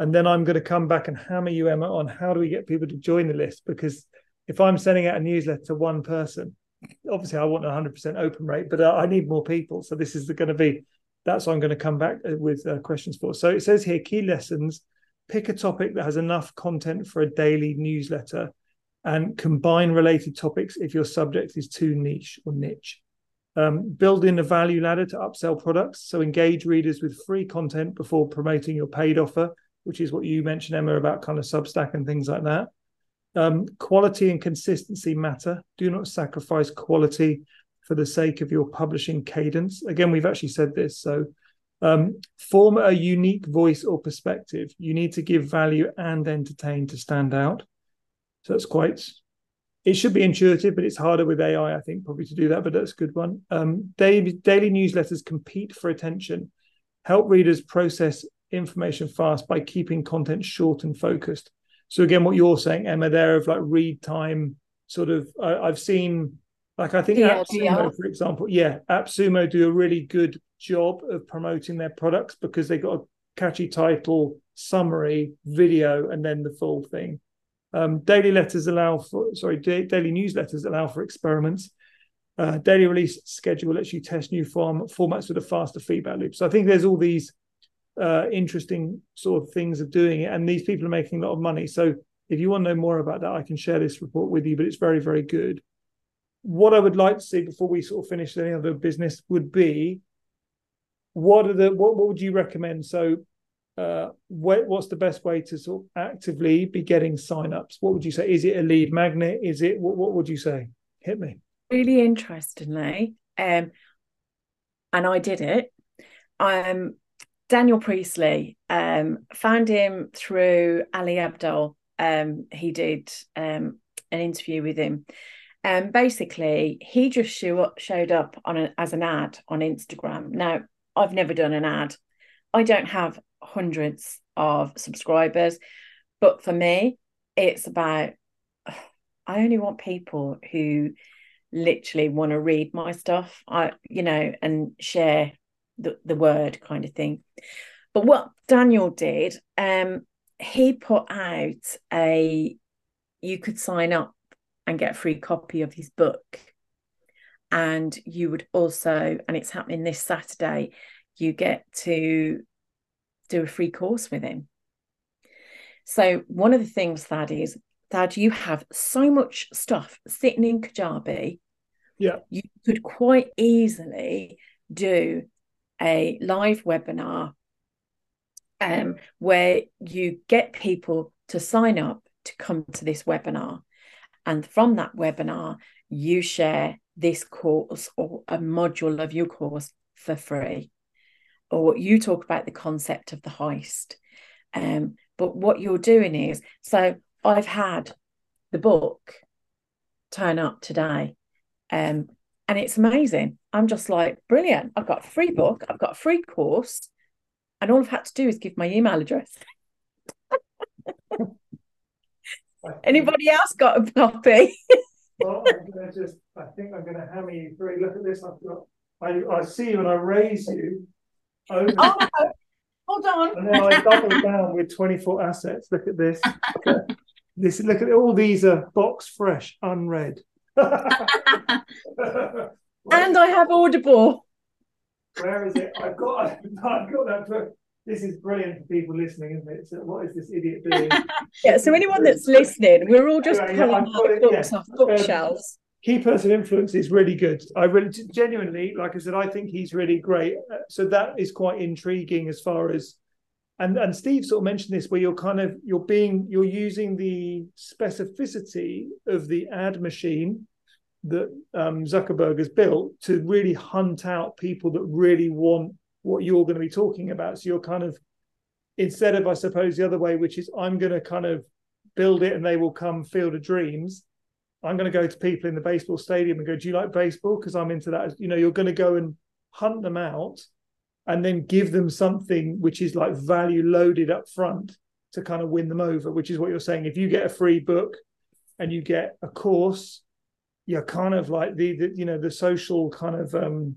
And then I'm going to come back and hammer you, Emma, on how do we get people to join the list? Because if I'm sending out a newsletter to one person, obviously I want a 100% open rate, but I need more people. So this is going to be, that's what I'm going to come back uh, with uh, questions for. So it says here key lessons pick a topic that has enough content for a daily newsletter and combine related topics if your subject is too niche or niche. Um, build in a value ladder to upsell products. So engage readers with free content before promoting your paid offer which is what you mentioned, Emma, about kind of Substack and things like that. Um, quality and consistency matter. Do not sacrifice quality for the sake of your publishing cadence. Again, we've actually said this. So, um, form a unique voice or perspective. You need to give value and entertain to stand out. So that's quite. It should be intuitive, but it's harder with AI, I think, probably to do that. But that's a good one. Um, daily, daily newsletters compete for attention. Help readers process information fast by keeping content short and focused. So again, what you're saying, Emma, there of like read time, sort of. I, have seen, like I think yeah, AppSumo, yeah. for example, yeah, AppSumo do a really good job of promoting their products because they got a catchy title, summary, video, and then the full thing. Um, daily letters allow for sorry, da- daily newsletters allow for experiments. Uh, daily release schedule lets you test new form formats with a faster feedback loop. So I think there's all these uh, interesting sort of things of doing it. And these people are making a lot of money. So if you want to know more about that, I can share this report with you, but it's very, very good. What I would like to see before we sort of finish any other business would be what are the what, what would you recommend? So uh, what, what's the best way to sort of actively be getting signups? What would you say? Is it a lead magnet? Is it what, what would you say? Hit me. Really interestingly, um, and I did it. Um, Daniel Priestley, um, found him through Ali Abdaal. Um, he did um, an interview with him. And um, basically, he just show showed up on a, as an ad on Instagram. Now, I've never done an ad. I don't have hundreds of subscribers, but for me, it's about [SIGHS] I only want people who literally want to read my stuff. I, you know, and share the, the word kind of thing. But what Daniel did, um, he put out a you could sign up and get a free copy of his book. And you would also, and it's happening this Saturday, you get to do a free course with him. So, one of the things that is that you have so much stuff sitting in Kajabi. Yeah. You could quite easily do a live webinar um, where you get people to sign up to come to this webinar. And from that webinar, you share this course or a module of your course for free. Or you talk about the concept of the heist. Um, but what you're doing is so I've had the book turn up today. Um, and it's amazing. I'm just like, brilliant. I've got a free book, I've got a free course, and all I've had to do is give my email address. [LAUGHS] Anybody else got a copy? well, I'm gonna just I think I'm gonna hammer you through. Look at this, I've got I, I see when I raise you over oh, hold on. and then I double down with 24 assets. Look at this. [LAUGHS] Look at this look at all these are box fresh, unread. [LAUGHS] and I have Audible. Where is it? I've got [LAUGHS] I've got that book. This is brilliant for people listening, isn't it? So what is this idiot doing? [LAUGHS] yeah, so anyone that's listening, we're all just Yeah, pulling yeah, it, books yeah. off bookshelves. Key person influence is really good. I really genuinely, like I said, I think he's really great. Uh, So that is quite intriguing as far as and and Steve sort of mentioned this where you're kind of you're being you're using the specificity of the ad machine that um, Zuckerberg has built to really hunt out people that really want what you're going to be talking about. So you're kind of instead of I suppose the other way, which is I'm going to kind of build it and they will come field of dreams. I'm going to go to people in the baseball stadium and go, "Do you like baseball?" Because I'm into that. You know, you're going to go and hunt them out, and then give them something which is like value loaded up front to kind of win them over. Which is what you're saying. If you get a free book and you get a course, you're kind of like the, the you know the social kind of um,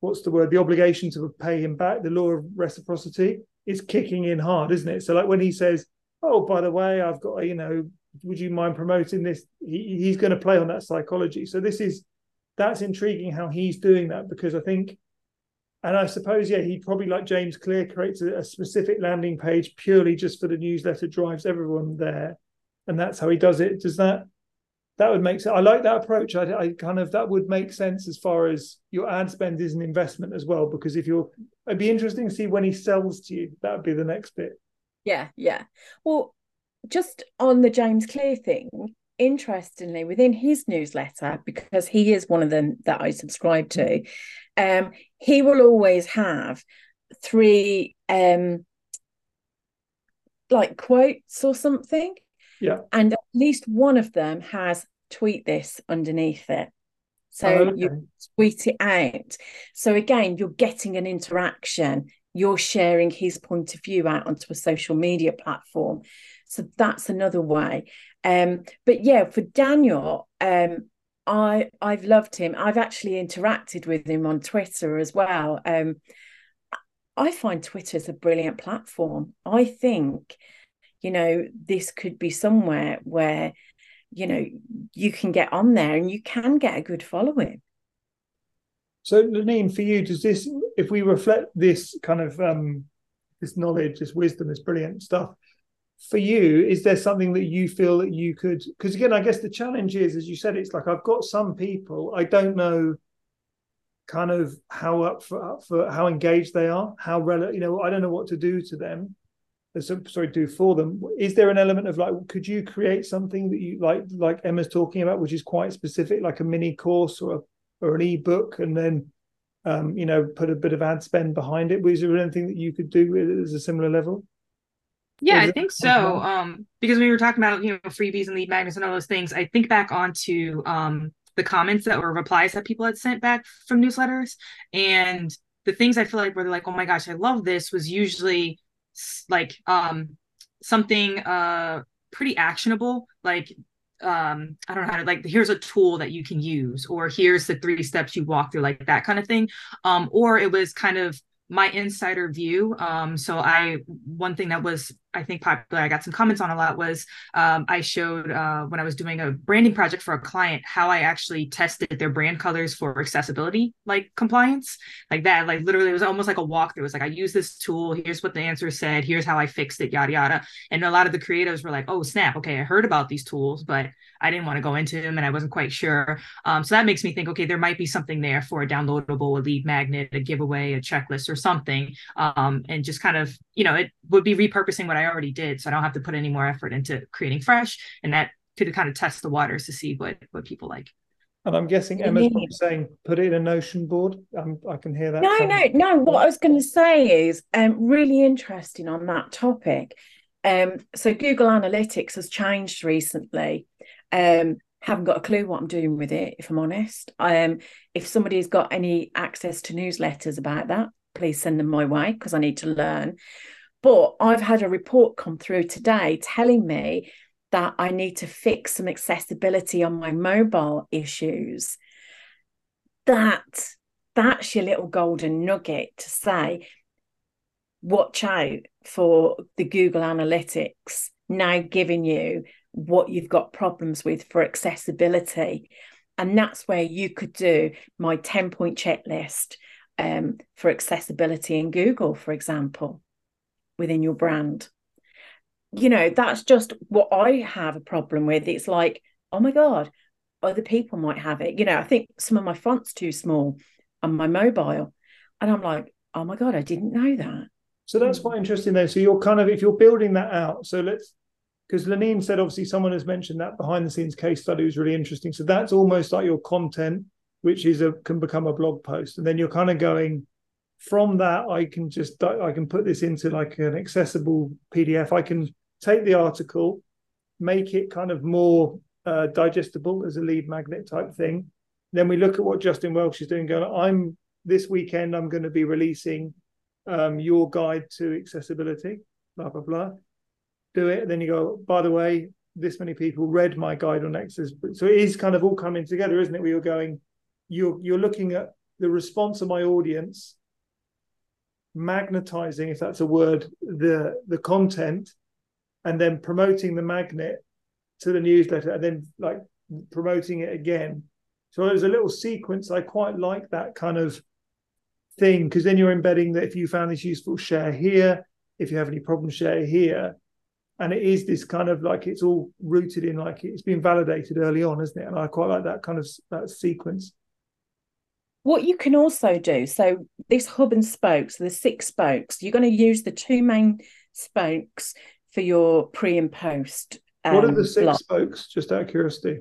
what's the word? The obligation to pay him back. The law of reciprocity is kicking in hard, isn't it? So like when he says, "Oh, by the way, I've got you know." would you mind promoting this? He, he's going to play on that psychology. So this is that's intriguing how he's doing that because I think, and I suppose yeah, he probably like James Clear creates a, a specific landing page purely just for the newsletter, drives everyone there, and that's how he does it. Does that? That would make sense. I like that approach. I, I kind of that would make sense as far as your ad spend is an investment as well. Because if you're, it'd be interesting to see when he sells to you. That would be the next bit. Yeah, yeah. Well, just on the James Clear thing, interestingly, within his newsletter, because he is one of them that I subscribe to, um, he will always have three um like quotes or something. Yeah. And least one of them has tweet this underneath it. So Oh, okay. you tweet it out. So again, you're getting an interaction. You're sharing his point of view out onto a social media platform. So that's another way. Um, but yeah, for Daniel, um, I I've loved him. I've actually interacted with him on Twitter as well. Um, I find Twitter is a brilliant platform. I think, you know, this could be somewhere where, you know, you can get on there and you can get a good following. So, Lanine, for you, does this, if we reflect this kind of um, this knowledge, this wisdom, this brilliant stuff, for you, is there something that you feel that you could? Because again, I guess the challenge is, as you said, it's like I've got some people I don't know, kind of how up for, up for how engaged they are, how relevant. You know, I don't know what to do to them. So- Sorry, do for them. Is there an element of like, could you create something that you like, like Emma's talking about, which is quite specific, like a mini course or a or an ebook and then um, you know put a bit of ad spend behind it was there anything that you could do as a similar level Yeah, I think so. Um, because when we were talking about you know freebies and lead magnets and all those things, I think back onto um the comments that were replies that people had sent back from newsletters, and the things I feel like were like, oh my gosh, I love this was usually like um something uh pretty actionable, like um I don't know how to like here's a tool that you can use, or here's the three steps you walk through, like that kind of thing. Um, or it was kind of my insider view. Um, so I one thing that was I think popular, I got some comments on a lot was um, I showed uh, when I was doing a branding project for a client how I actually tested their brand colors for accessibility like compliance, like that. Like literally, it was almost like a walkthrough. It was like I use this tool. Here's what the answer said. Here's how I fixed it. Yada yada. And a lot of the creatives were like, "Oh snap! Okay, I heard about these tools, but I didn't want to go into them, and I wasn't quite sure." Um, so that makes me think, okay, there might be something there for a downloadable, a lead magnet, a giveaway, a checklist, or something. Um, and just kind of, you know, it would be repurposing what I already did, so I don't have to put any more effort into creating fresh, and that could kind of test the waters to see what what people like. and i'm guessing Yeah. emma's probably saying put it in a notion board um, i can hear that No, coming. no, no. What I was going to say is um, really interesting on that topic. Um, so Google Analytics has changed recently. Um, haven't got a clue what I'm doing with it, if I'm honest. Um, if somebody's got any access to newsletters about that, please send them my way because I need to learn. But I've had a report come through today telling me that I need to fix some accessibility on my mobile issues. That that's your little golden nugget to say, watch out for the Google Analytics now giving you what you've got problems with for accessibility. And that's where you could do my 10 point checklist um, for accessibility in Google, for example, within your brand. You know, that's just what I have a problem with. It's like, oh my God, other people might have it. You know, I think some of my font's too small on my mobile. And I'm like, oh my God, I didn't know that. So that's quite interesting though. So you're kind of if you're building that out. So let's because Lenine said obviously someone has mentioned that behind the scenes case study was really interesting. So that's almost like your content, which is a can become a blog post, and then you're kind of going from that. I can just I can put this into like an accessible PDF. I can take the article, make it kind of more uh, digestible as a lead magnet type thing. Then we look at what Justin Welsh is doing. Going, I'm this weekend. I'm going to be releasing um, your guide to accessibility, blah, blah, blah. Do it. Then you go, by the way, this many people read my guide on accessibility. So it is kind of all coming together, isn't it? Where you're going, you're you're looking at the response of my audience, magnetizing, if that's a word, the the content, and then promoting the magnet to the newsletter, and then like promoting it again. So there's a little sequence. I quite like that kind of thing because then you're embedding that if you found this useful, share here. If you have any problems, share here. And it is this kind of like it's all rooted in like it's been validated early on, isn't it? And I quite like that kind of that sequence. What you can also do, so this hub and spokes, the six spokes, you're going to use the two main spokes for your pre and post. Um, what are the um, six block. spokes? Just out of curiosity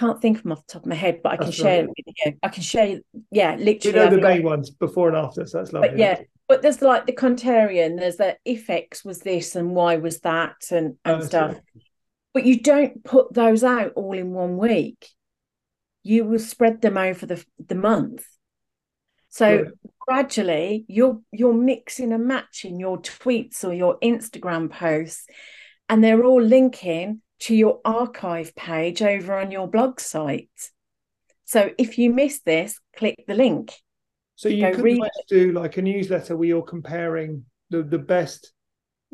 can't think of them off the top of my head, but I can that's share right. with you. I can share, yeah, literally. You know the main ones before and after, so that's lovely. But yeah, but there's like the contrarian, there's the if X was this and Y was that and, and oh, stuff. But you don't put those out all in one week. You will spread them over the the month. So gradually you're you're mixing and matching your tweets or your Instagram posts, and they're all linking to your archive page over on your blog site. So if you miss this, click the link. So you could do like a newsletter where you're comparing the, the best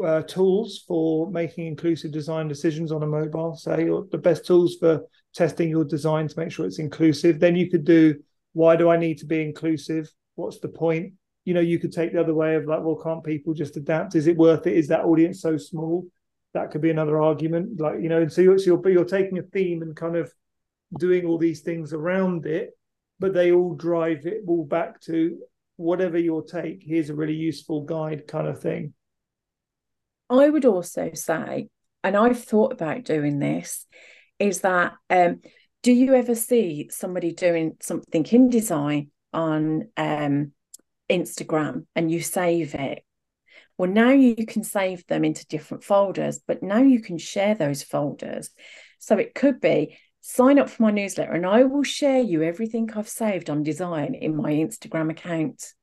uh, tools for making inclusive design decisions on a mobile, say, or the best tools for testing your design to make sure it's inclusive. Then you could do why do I need to be inclusive? What's the point? You know, you could take the other way of like, well, can't people just adapt? Is it worth it? Is that audience so small? that could be another argument. Like you know, and so you're, so you're, you're taking a theme and kind of doing all these things around it, but they all drive it all back to whatever your take. Here's a really useful guide, kind of thing. I would also say, and I've thought about doing this, is that um, do you ever see somebody doing something in design on um, Instagram and you save it well, now you can save them into different folders, but now you can share those folders. So it could be sign up for my newsletter and I will share you everything I've saved on design in my Instagram account.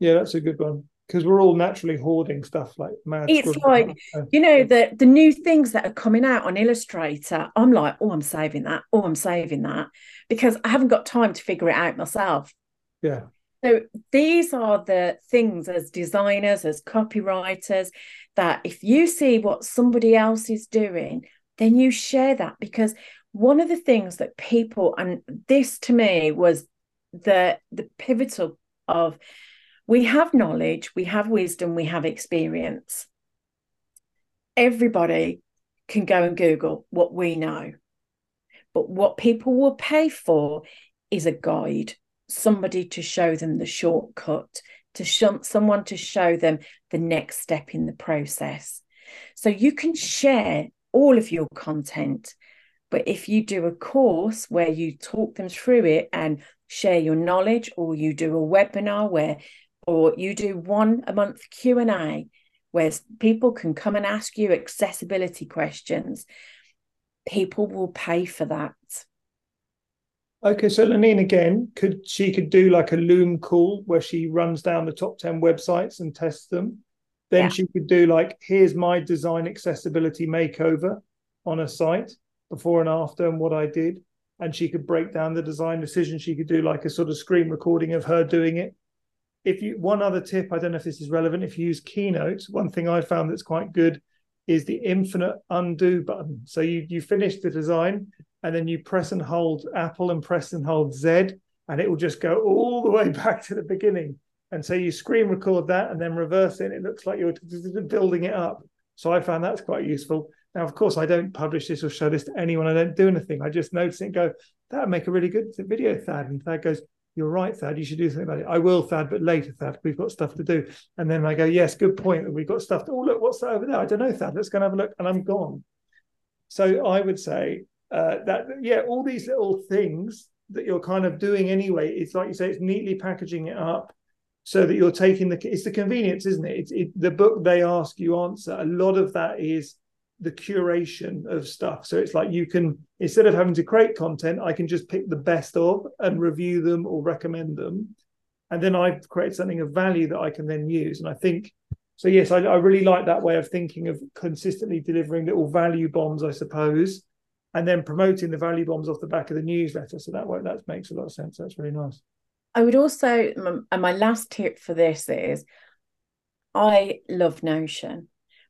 Yeah, that's a good one because we're all naturally hoarding stuff like mad. It's like you know the the new things that are coming out on Illustrator. I'm like, oh, I'm saving that. Oh, I'm saving that because I haven't got time to figure it out myself. Yeah. So these are the things as designers, as copywriters, that if you see what somebody else is doing, then you share that because one of the things that people and this to me was the the pivotal of we have knowledge, we have wisdom, we have experience. Everybody can go and Google what we know. But what people will pay for is a guide somebody to show them the shortcut, to show someone to show them the next step in the process. So you can share all of your content. But if you do a course where you talk them through it and share your knowledge, or you do a webinar where, or you do one a month Q and A, where people can come and ask you accessibility questions, people will pay for that. Okay, so Lenine again, could she could do like a Loom call where she runs down the top 10 websites and tests them. Then Yeah. she could do like, here's my design accessibility makeover on a site before and after and what I did. And she could break down the design decision. She could do like a sort of screen recording of her doing it. If you one other tip, I don't know if this is relevant. If you use Keynote, one thing I found that's quite good is the infinite undo button. So you you finish the design and then you press and hold Apple and press and hold Z, and it will just go all the way [LAUGHS] back to the beginning. And so you screen record that and then reverse it. And it looks like you're [LAUGHS] building it up. So I found that's quite useful. Now, of course, I don't publish this or show this to anyone. I don't do anything. I just notice it and go, that would make a really good video, Thad. And Thad goes, You're right, Thad. You should do something about it. I will, Thad, but later, Thad. We've got stuff to do. And then I go, Yes, good point. We've got stuff to, oh, look, what's that over there? I don't know, Thad. Let's go and have a look. And I'm gone. So I would say uh, that, yeah, all these little things that you're kind of doing anyway, it's like you say, it's neatly packaging it up so that you're taking the, it's the convenience, isn't it? It's it, the book they ask you answer. A lot of that is the curation of stuff. So it's like you can, instead of having to create content, I can just pick the best of and review them or recommend them. And then I've created something of value that I can then use. And I think, so yes, I, I really like that way of thinking of consistently delivering little value bombs, I suppose, and then promoting the value bombs off the back of the newsletter. So that way, that makes a lot of sense. That's really nice. I would also, and my last tip for this is I love Notion,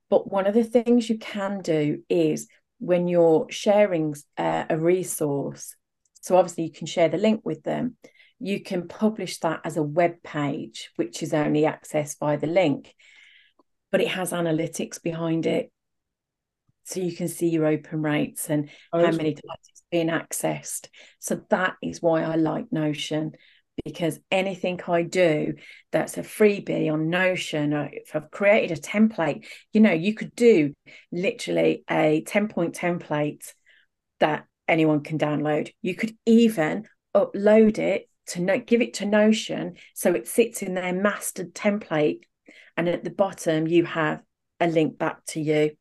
but one of the things you can do is when you're sharing uh, a resource, so obviously you can share the link with them, you can publish that as a web page, which is only accessed by the link, but it has analytics behind it. So you can see your open rates and Oh, how many times it's being accessed. So that is why I like Notion because anything I do that's a freebie on Notion, or if I've created a template, you know, you could do literally a 10 point template that anyone can download. You could even upload it to no- give it to Notion so it sits in their mastered template. And at the bottom, you have a link back to you.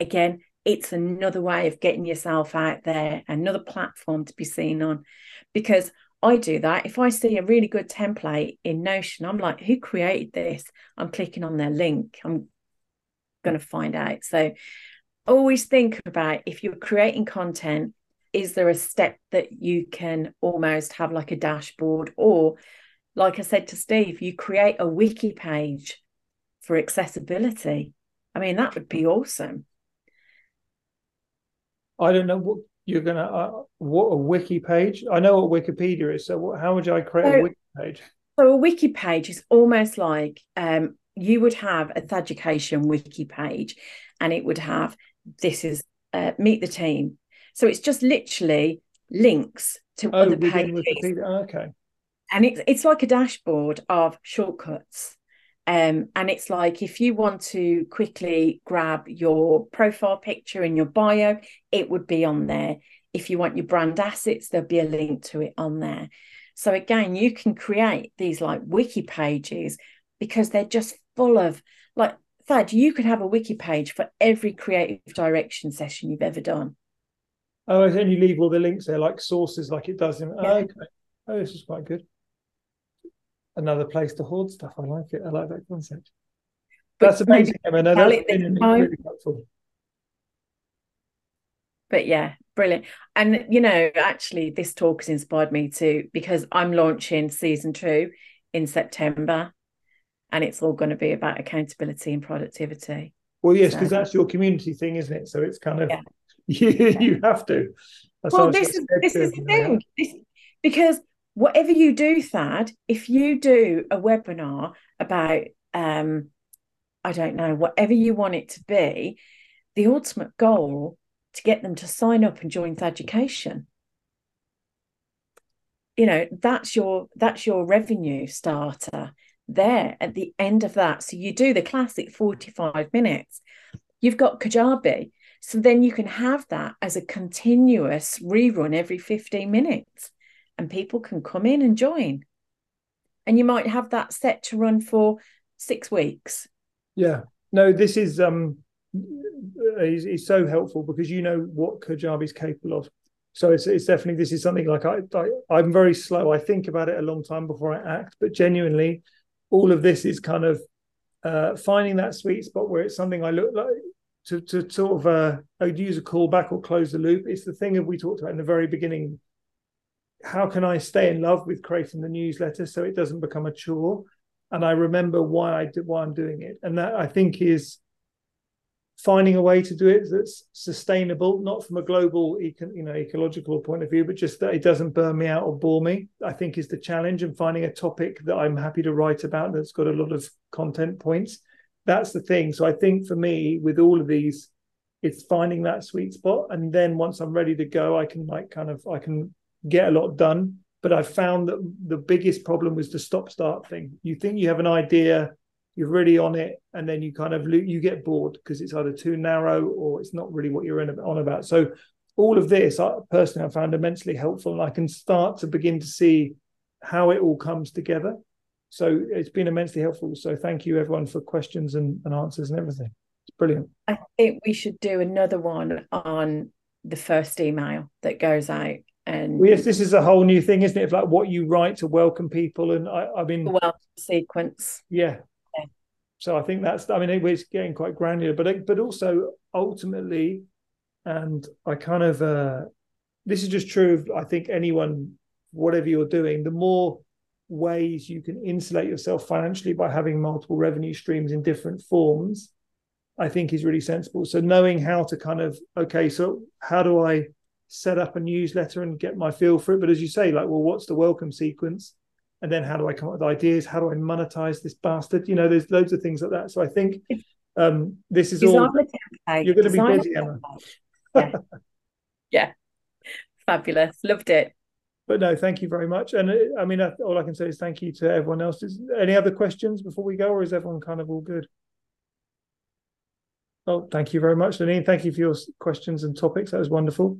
Again, it's another way of getting yourself out there, another platform to be seen on. Because I do that. If I see a really good template in Notion, I'm like, who created this? I'm clicking on their link. I'm going to find out. So always think about if you're creating content, is there a step that you can almost have like a dashboard? Or, like I said to Steve, you create a wiki page for accessibility. I mean, that would be awesome. I don't know what you're gonna uh, what a wiki page. I know what Wikipedia is. So what, how would I create a wiki page? So a wiki page is almost like um, you would have a Education wiki page, and it would have this is uh, meet the team. So it's just literally links to Oh, other pages, okay. and it's it's like a dashboard of shortcuts. Um, and it's like if you want to quickly grab your profile picture in your bio, it would be on there. If you want your brand assets, there'll be a link to it on there. So again, you can create these like wiki pages because they're just full of like Thad, you could have a wiki page for every creative direction session you've ever done. Oh, and then you leave all the links there, like sources, like it does in. Oh, Yeah. okay. Oh, this is quite good. Another place to hoard stuff. I like it. I like that concept. But That's amazing, Emma. No, that's been really helpful. but yeah, brilliant. And you know, actually, this talk has inspired me too because I'm launching season two in September, and it's all going to be about accountability and productivity. Well, yes, because So- that's your community thing, isn't it? So it's kind of Yeah. [LAUGHS] you, you have to. That's well, this is this is the bring it up. thing. This, because whatever you do, Thad, if you do a webinar about um, I don't know, whatever you want it to be, the ultimate goal to get them to sign up and join Thad education. You know, that's your that's your revenue starter there at the end of that. So you do the classic 45 minutes. You've got Kajabi. So then you can have that as a continuous rerun every 15 minutes and people can come in and join. And you might have that set to run for six weeks. Yeah. No, this is um is, is so helpful because you know what Kajabi is capable of. So it's, it's definitely this is something like I, I I'm very slow. I think about it a long time before I act, but genuinely, all of this is kind of uh, finding that sweet spot where it's something I look like to to sort of uh, use a callback or close the loop. It's the thing that we talked about in the very beginning. How can I stay in love with creating the newsletter so it doesn't become a chore? And I remember why I did why I'm doing it, and that I think is finding a way to do it that's sustainable, not from a global, eco, you know, ecological point of view, but just that it doesn't burn me out or bore me. I think is the challenge, and finding a topic that I'm happy to write about that's got a lot of content points. That's the thing. So I think for me, with all of these, it's finding that sweet spot, and then once I'm ready to go, I can like kind of I can get a lot done. But I found that the biggest problem was the stop start thing. You think you have an idea you're really on it and then you kind of you get bored because it's either too narrow or it's not really what you're in on about. So all of this I, personally i found immensely helpful and i can start to begin to see how it all comes together. So it's been immensely helpful. So thank you everyone for questions and, and answers and everything. It's brilliant. I think we should do another one on the first email that goes out and well, yes this is a whole new thing isn't it? Of like what you write to welcome people and i i mean the welcome sequence. Yeah. So I think that's I mean it was getting quite granular, but but also ultimately, and I kind of uh, this is just true of I think anyone whatever you're doing, the more ways you can insulate yourself financially by having multiple revenue streams in different forms, I think is really sensible. So knowing how to kind of okay, so how do I set up a newsletter and get my feel for it? But as you say, like, well, what's the welcome sequence? and then how do I come up with ideas? How do I monetize this bastard? You know, there's loads of things like that. So I think um, this is Design all. You're going to be busy, Emma. yeah. [LAUGHS] yeah, fabulous. Loved it. But no, thank you very much. And uh, I mean, all I can say is thank you to everyone else. Is any other questions before we go, or is everyone kind of all good? Oh, thank you very much, Lenine. Thank you for your questions and topics. That was wonderful.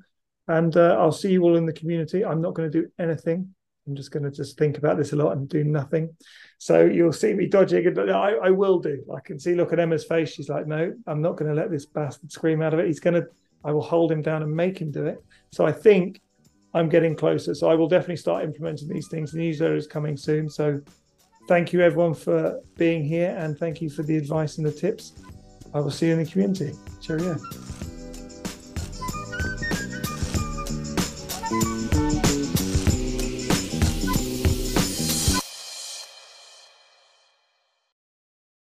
And uh, I'll see you all in the community. I'm not going to do anything I'm just going to just think about this a lot and do nothing. So you'll see me dodging, and I, I will do. I can see, look at Emma's face. She's like, no, I'm not going to let this bastard scream out of it. He's going to, I will hold him down and make him do it. So I think I'm getting closer. So I will definitely start implementing these things. The newsletter is coming soon. So thank you everyone for being here and thank you for the advice and the tips. I will see you in the community. Cheerio.